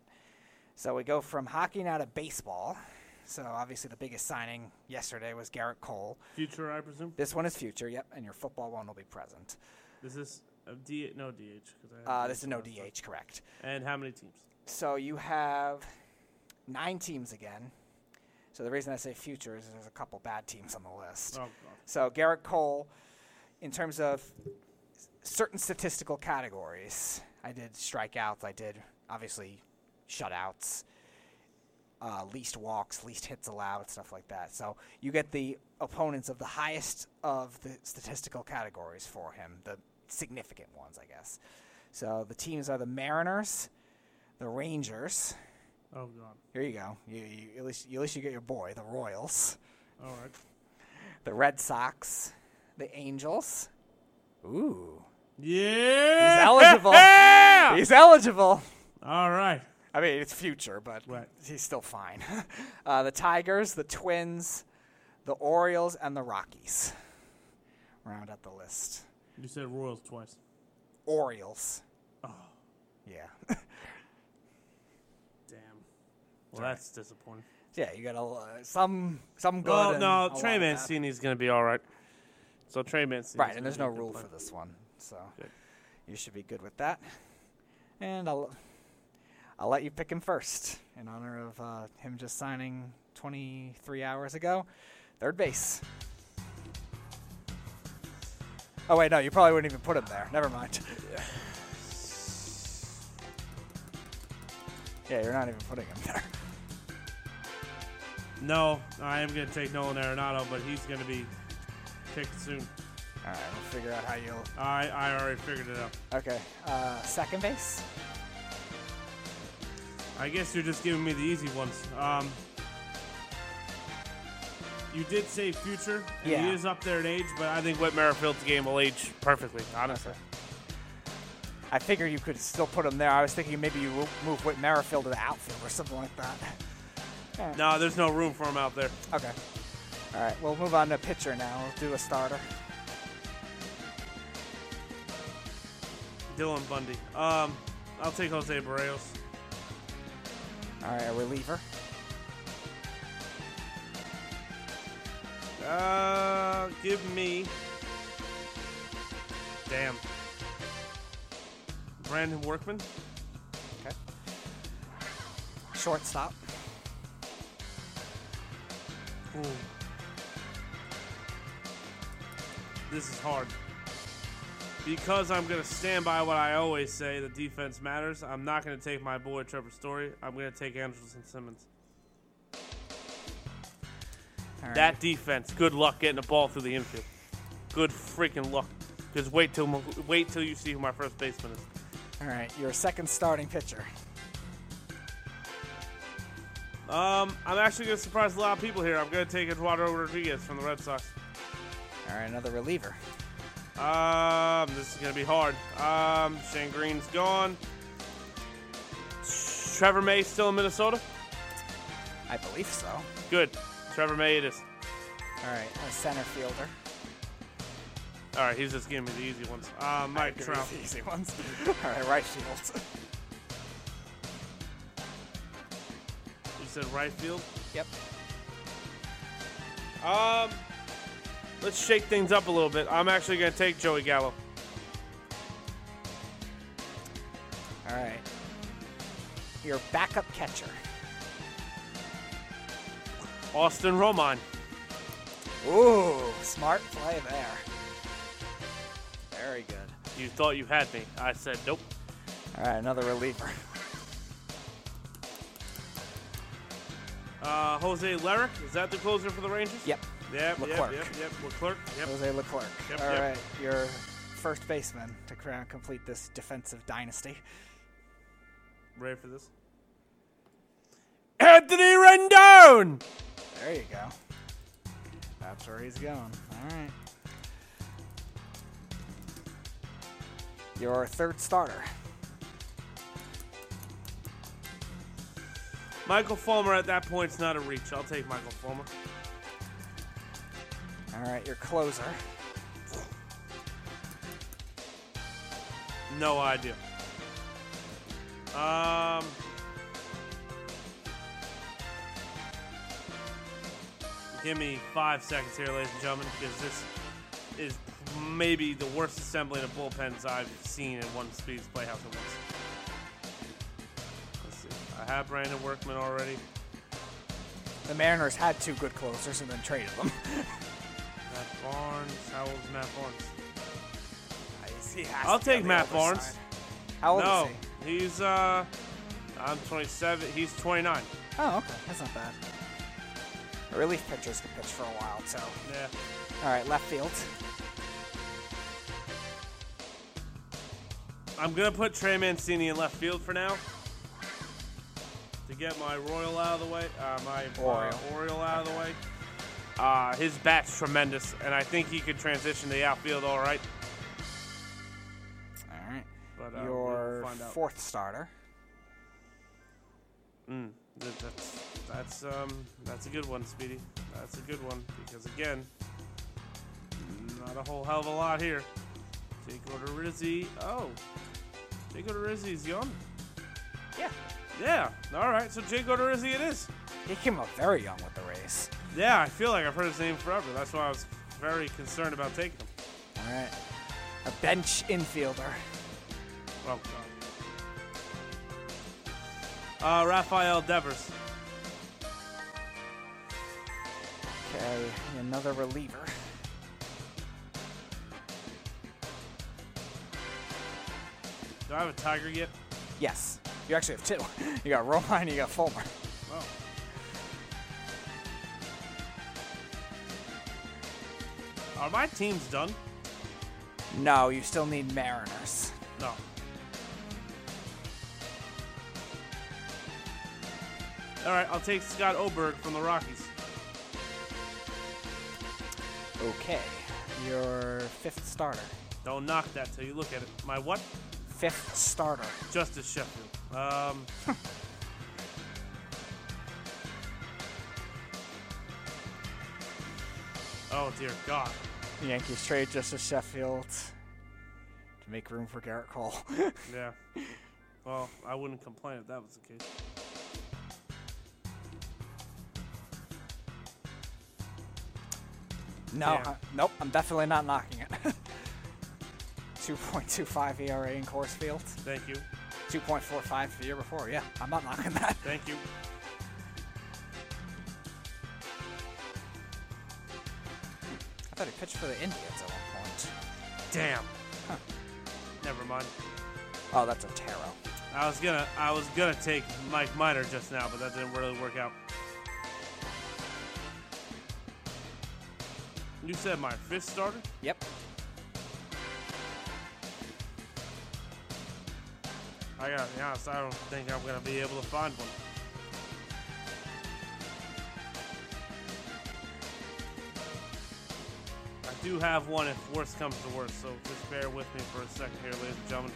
So we go from hockey now to baseball. So obviously the biggest signing yesterday was Gerrit Cole. Future, I presume. This one is future, yep, and your football one will be present. This is a D? No DH. Uh, this is no. DH, correct. And how many teams? So you have nine teams again. So the reason I say future is there's a couple bad teams on the list. Oh. So Gerrit Cole, in terms of certain statistical categories, I did strikeouts. I did obviously shutouts, uh, least walks, least hits allowed, stuff like that. So you get the opponents of the highest of the statistical categories for him, the significant ones, I guess. So the teams are the Mariners, the Rangers. Oh God. Here you go. You, you, at least at least you get your boy, the Royals All right. the Red Sox, the Angels. Ooh, Yeah. he's eligible. Yeah. He's eligible. All right. I mean, it's future, but Right. he's still fine. uh, the Tigers, the Twins, the Orioles, and the Rockies. Round out the list. You said Royals twice. Orioles. Oh. Yeah. Damn. Well, that's disappointing. yeah, you got a, uh, some some good. Well, no, Trey lot of bad. Mancini's going to be all right. So Trey Mancini. Right, and there's no rule for this one, so you should be good with that. And I'll I'll let you pick him first in honor of uh, him just signing 23 hours ago. Third base. Oh wait, no, you probably wouldn't even put him there. Never mind. Yeah, you're not even putting him there. No, I am going to take Nolan Arenado, but he's going to be picked soon. All right, we'll figure out how you'll. I, I already figured it out. Okay, uh, second base. I guess you're just giving me the easy ones. Um, you did say future, and Yeah. he is up there in age, but I think Whit Merrifield's game will age perfectly, honestly. I figured you could still put him there. I was thinking maybe you wo- move Whit Merrifield to the outfield or something like that. No, there's no room for him out there. Okay. All right, we'll move on to pitcher now. We'll do a starter. Dylan Bundy. Um, I'll take Jose Berrios. All right, a reliever. Uh, give me. Damn. Brandon Workman. Okay. Shortstop. Ooh. This is hard. Because I'm going to stand by what I always say the defense matters, I'm not going to take my boy Trevor Story. I'm going to take Andrelton Simmons. Right. That defense, good luck getting the ball through the infield. Good freaking luck. Just wait till wait till you see who my first baseman is. All right, your second starting pitcher. Um, I'm actually going to surprise a lot of people here. I'm going to take Eduardo Rodriguez from the Red Sox. All right, another reliever. Um, this is gonna be hard. Um, Shane Greene's gone. Trevor May still in Minnesota. I believe so. Good. Trevor May it is. All right, a center fielder. All right, he's just giving me the easy ones. Uh, Mike Trout. the Easy ones. All right, right field. You said right field. yep. Um, let's shake things up a little bit. I'm actually gonna take Joey Gallo. All right. Your backup catcher. Austin Romine. Ooh, smart play there. Very good. You thought you had me. I said nope. All right, another reliever. Uh, Jose Lerich. Is that the closer for the Rangers? Yep. Yep. Leclerc. Yep. Yep. Yep. Leclerc. Yep. Jose Leclerc. Yep, All yep. right, your first baseman to complete this defensive dynasty. Ready for this? Anthony Rendon. There you go. That's where he's going. All right. Your third starter. Michael Fulmer at that point's not a reach. I'll take Michael Fulmer. All right, your closer. No idea. Um. Give me five seconds here, ladies and gentlemen, because this is maybe the worst assembling of bullpens I've seen in one Speed's Playhouse at once. Let's see. I have Brandon Workman already. The Mariners had two good closers and then traded them. Matt Barnes. How old is Matt Barnes? I'll be on take Matt Barnes. side. How old no, is he? he's uh, I'm 27. He's 29. Oh, okay. That's not bad. Relief pitchers can pitch for a while, so. Yeah. All right, left field. I'm gonna put Trey Mancini in left field for now. To get my Royal out of the way, uh, my Oriole. Uh, Oriole out of the way. Uh, his bat's tremendous, and I think he could transition to the outfield all right. All right. But uh, Your we'll fourth starter. Mm, that- that's that's um that's a good one, Speedy. That's a good one because again, not a whole hell of a lot here. Jake Odorizzi. Oh, Jake Odorizzi's young. Yeah. Yeah. All right. So Jake Odorizzi it is. He came up very young with the Rays. Yeah, I feel like I've heard his name forever. That's why I was very concerned about taking him. All right. A bench infielder. Oh God. Uh, Rafael Devers. Okay, another reliever. Do I have a Tiger yet? Yes. You actually have two. You got Romine you got Fulmer. Oh. Are my teams done? No, you still need Mariners. No. All right, I'll take Scott Oberg from the Rockies. Okay. Your fifth starter. Don't knock that till you look at it. My what? Fifth starter. Justus Sheffield. Um. oh dear God. The Yankees trade Justus Sheffield to make room for Gerrit Cole. Yeah. Well, I wouldn't complain if that was the case. no, uh, nope, I'm definitely not knocking it. 2.25 ERA in Coors Field. Thank you. 2.45 the year before. Yeah, I'm not knocking that. Thank you. I thought he pitched for the Indians at one point. Damn. Never mind. Oh, that's a tarot. I was gonna I was gonna take Mike Minor just now, but that didn't really work out. You said my fifth starter? Yep. I gotta be honest, I don't think I'm gonna be able to find one. Do have one if worst comes to worst, so just bear with me for a second here, ladies and gentlemen.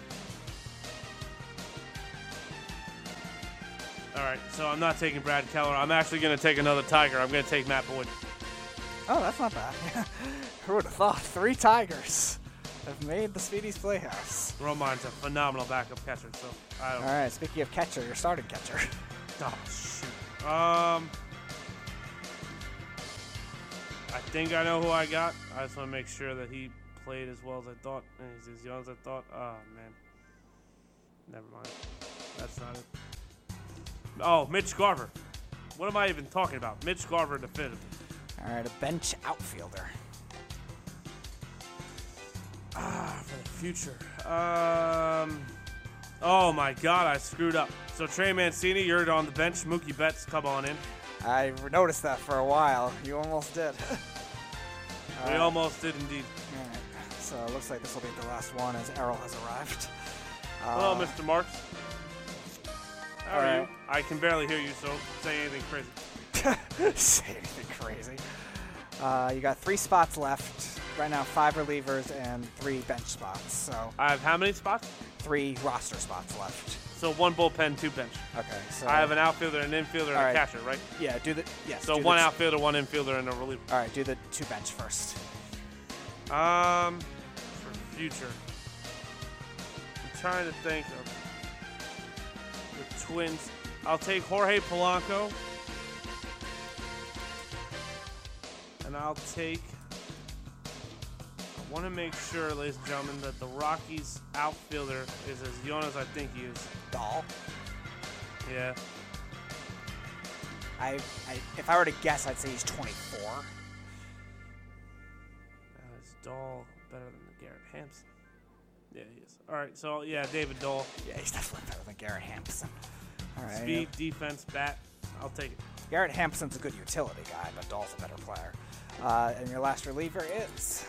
Alright, so I'm not taking Brad Keller. I'm actually gonna take another Tiger. I'm gonna take Matt Boyd. Oh, that's not bad. Who would have thought? Three Tigers have made the Speedy's Playhouse. Romine's a phenomenal backup catcher, so I don't All right, speaking of catcher, your starting catcher. Oh shoot. Um, I think I know who I got. I just want to make sure that he played as well as I thought, and he's as young as I thought. Oh man. Never mind. That's not it. Oh, Mitch Garver. What am I even talking about? Mitch Garver definitive. All right, a bench outfielder. Ah, for the future. Um. Oh my God, I screwed up. So Trey Mancini, you're on the bench. Mookie Betts, come on in. I noticed that for a while. You almost did. We almost did indeed. Right, so it looks like this will be the last one as Errol has arrived. Hello, Uh, Mr. Marks. How are Alright. you? I can barely hear you, so say anything crazy. Say anything crazy. Uh, you got three spots left. Right now, five relievers and three bench spots. So I have how many spots? Three roster spots left. So one bullpen, two bench. Okay, so I have an outfielder, an infielder, and Alright. a catcher, right? yeah. Do the yes. So one the, outfielder, one infielder, and a reliever. All right, do the two bench first. Um, for future, I'm trying to think of the Twins. I'll take Jorge Polanco, and I'll take. I want to make sure, ladies and gentlemen, that the Rockies outfielder is as young as I think he is. Dahl. Yeah. I, I if I were to guess, I'd say he's 24. Uh, is Dahl better than Garrett Hampson? Yeah, he is. All right, so yeah, David Dahl. Yeah, he's definitely better than Garrett Hampson. All right. Speed, defense, bat. I'll take it. Garrett Hampson's a good utility guy, but Dahl's a better player. Uh, and your last reliever is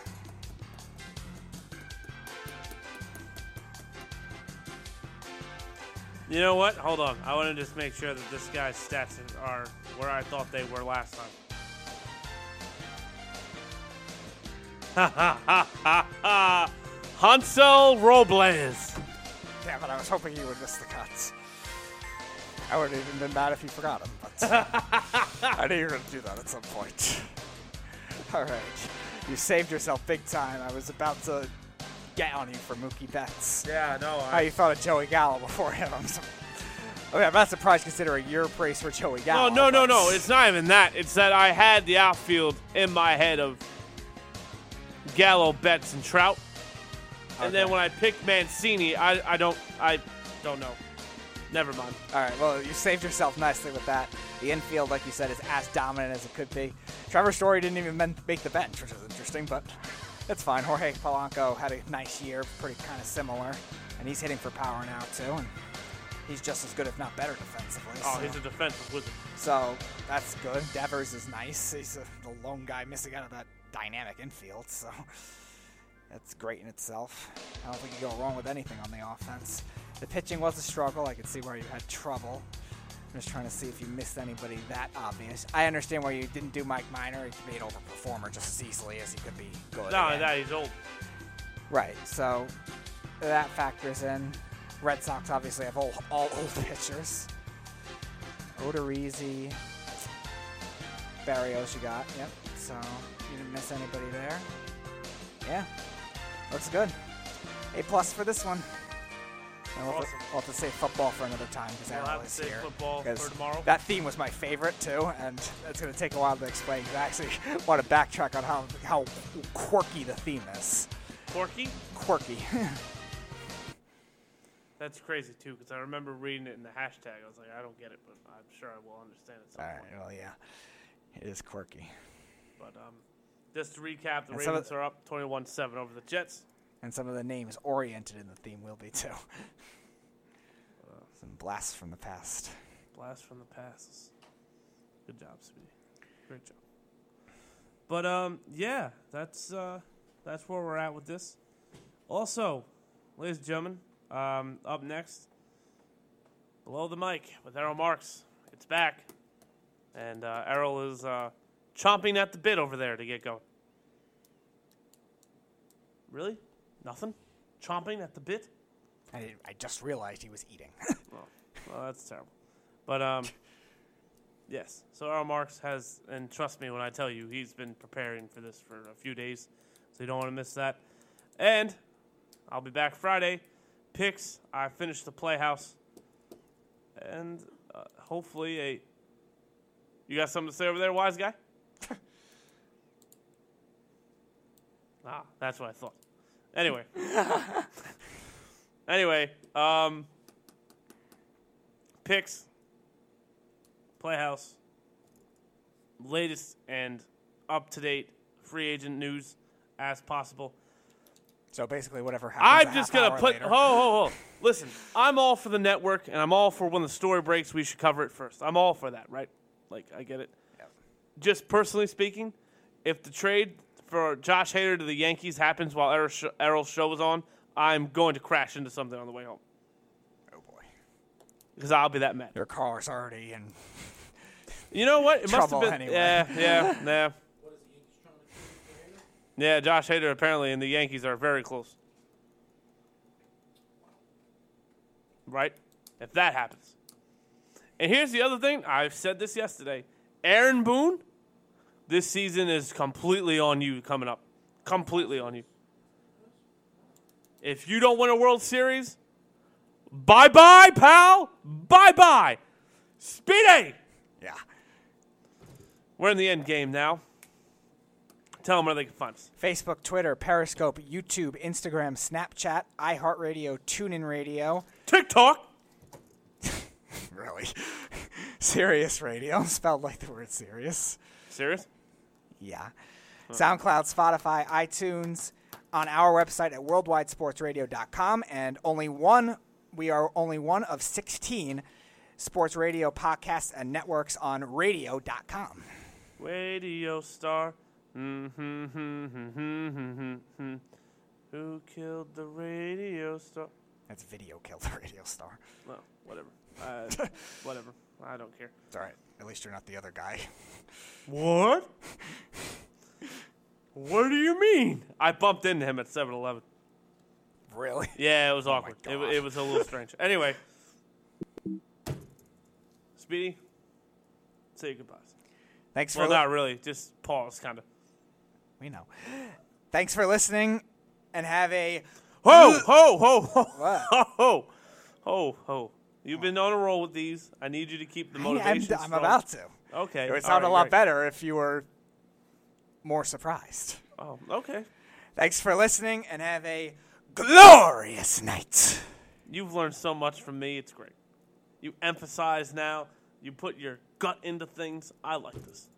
You know what? Hold on. I want to just make sure that this guy's stats are where I thought they were last time. Ha ha ha ha ha! Hansel Robles. Damn it, I was hoping you would miss the cuts. I would have even been mad if you forgot him, but I knew you were going to do that at some point. All right. You saved yourself big time. I was about to get on you for Mookie Betts. Yeah, no. Oh, How you thought of Joey Gallo before him. I mean, oh, I'm not surprised considering your praise for Joey oh, No, Gallo. no, no, but- no. It's not even that. It's that I had the outfield in my head of Gallo, Betts, and Trout. And then when I picked Mancini, I, I don't I don't know. Never mind. All right, well, you saved yourself nicely with that. The infield, like you said, is as dominant as it could be. Trevor Story didn't even make the bench, which is interesting, but it's fine. Jorge Polanco had a nice year, pretty kind of similar, and he's hitting for power now too. And he's just as good, if not better, defensively. Oh, so, he's a defensive wizard. so that's good. Devers is nice. He's a, the lone guy missing out of that dynamic infield, so that's great in itself. I don't think you go wrong with anything on the offense. The pitching was a struggle. I could see where you had trouble. I'm just trying to see if you missed anybody that obvious. I understand why you didn't do Mike Minor. He could be an overperformer just as easily as he could be good. Again. that, he's old. Right. So that factors in. Red Sox obviously have all, all old pitchers. Odorizzi, Berrios, you got. Yep. So you didn't miss anybody there. Yeah. Looks good. A plus for this one. And we'll, have to, Awesome. we'll have to save football for another time because We'll Errol have to is here. football for tomorrow. That theme was my favorite too, and it's going to take a while to explain. I actually want to backtrack on how how quirky the theme is. Quirky. Quirky. That's crazy too, because I remember reading it in the hashtag. I was like, I don't get it, but I'm sure I will understand it. Some All point. Well, yeah, it is quirky. But um, just to recap, the And Ravens are up 21-7 over the Jets. And some of the names oriented in the theme will be too. Some blasts from the past. Blast from the past. Good job, Speedy. Great job. But um, yeah, that's uh, that's where we're at with this. Also, ladies and gentlemen, um, up next, below the mic with Errol Marks. It's back, and uh, Errol is uh, chomping at the bit over there to get going. Really? Nothing? Chomping at the bit? I, I just realized he was eating. Well, that's terrible. But um, yes. So Errol Marks has, and trust me when I tell you, he's been preparing for this for a few days, so you don't want to miss that. And I'll be back Friday. Picks. I finished the Playhouse, and uh, hopefully a. You got something to say over there, wise guy? ah, that's what I thought. Anyway. anyway, um picks, Playhouse, latest and up to date free agent news as possible. so basically, whatever happens. I'm just gonna put later- ho ho ho. Listen, I'm all for the network, and I'm all for when the story breaks, we should cover it first. I'm all for that, right? Like I get it. Just personally speaking, if the trade for Josh Hader to the Yankees happens while Errol sh- Errol's show was on, I'm going to crash into something on the way home Oh boy, because I'll be that mad. your car's already in. You know what? It must have been. anyway. Yeah, yeah, yeah. Yeah, Josh Hader apparently and the Yankees are very close. Right? If that happens. And here's the other thing. I've said this yesterday. Aaron Boone, this season is completely on you coming up. Completely on you. If you don't win a World Series, bye bye, pal. Bye bye. Speedy. Yeah. We're in the end game now. Tell them where they can find us. Facebook, Twitter, Periscope, YouTube, Instagram, Snapchat, iHeartRadio, TuneIn Radio. TikTok. Really? Serious Radio, spelled like the word serious. Serious? Yeah. SoundCloud, Spotify, iTunes, on our website at worldwidesportsradio.com, and only one. We are only one of 16 sports radio podcasts and networks on radio.com. Radio star. Mm-hmm. Who killed the radio star? That's video killed the radio star. Well, whatever. Uh, whatever. I don't care. It's all right. At least you're not the other guy. What? what do you mean? I bumped into him at 7 Eleven. Really? Yeah, it was oh awkward. It, it was a little strange. Anyway, Speedy, say your goodbyes. Thanks Well, for li- not really. Just pause, kind of. we know. Thanks for listening, and have a Ho, ho, ho, ho, What? ho, ho, ho, ho. You've been on a roll with these. I need you to keep the I'm, motivation. I'm strong. about to. Okay. It would sound right, a lot better if you were more surprised. Oh, okay. Thanks for listening, and have a glorious night. You've learned so much from me. It's great. You emphasize now. You put your gut into things. I like this.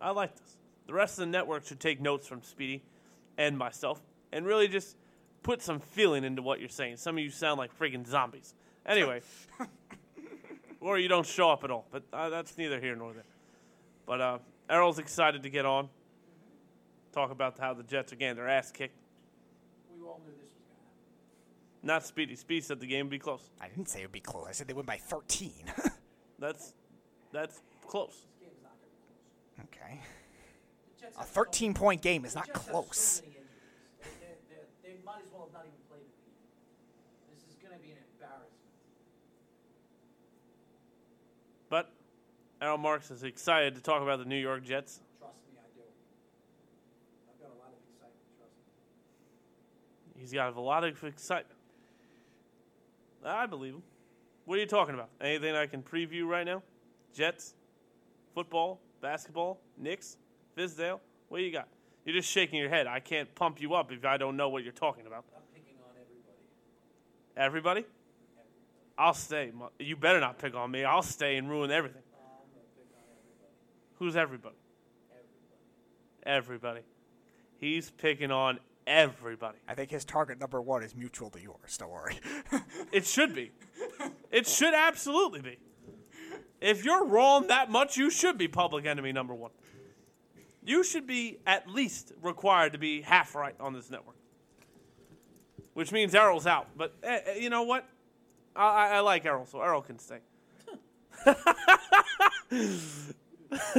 I like this. The rest of the network should take notes from Speedy and myself and really just put some feeling into what you're saying. Some of you sound like friggin' zombies. Anyway, or you don't show up at all. But uh, that's neither here nor there. But uh, Errol's excited to get on. Talk about how the Jets are getting their ass kicked. We all knew this was going to happen. Not Speedy. Speedy said the game would be close. I didn't say it would be close. I said they win by 13. That's that's close. This game is not going to be close. okay. A 13 point game is not close. So many injuries. They, they, they, they might as well have not even played the game. This is going to be an embarrassment. But Errol Marks is excited to talk about the New York Jets. Trust me, I do. I've got a lot of excitement. Trust me. He's got a lot of excitement. I believe him. What are you talking about? Anything I can preview right now? Jets, football, basketball, Knicks, Fizdale. What do you got? You're just shaking your head. I can't pump you up if I don't know what you're talking about. I'm picking on everybody. Everybody? I'll stay. You better not pick on me. I'll stay and ruin everything. I'm going to pick on everybody. Who's everybody? Everybody. Everybody. He's picking on everybody. I think his target number one is mutual to yours. Don't worry. It should be. It should absolutely be. If you're wrong that much, you should be public enemy number one. You should be at least required to be half right on this network, which means Errol's out. But eh, eh, you know what? I, I, I like Errol, so Errol can stay.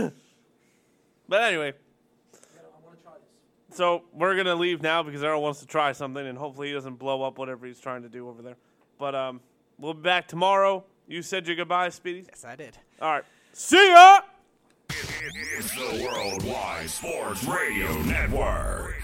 but anyway, I, gotta, I want to try this. so we're gonna leave now because Errol wants to try something, and hopefully he doesn't blow up whatever he's trying to do over there. But um, we'll be back tomorrow. You said your goodbye, Speedy. yes, I did. All right. See ya. It's the Worldwide Sports Radio Network.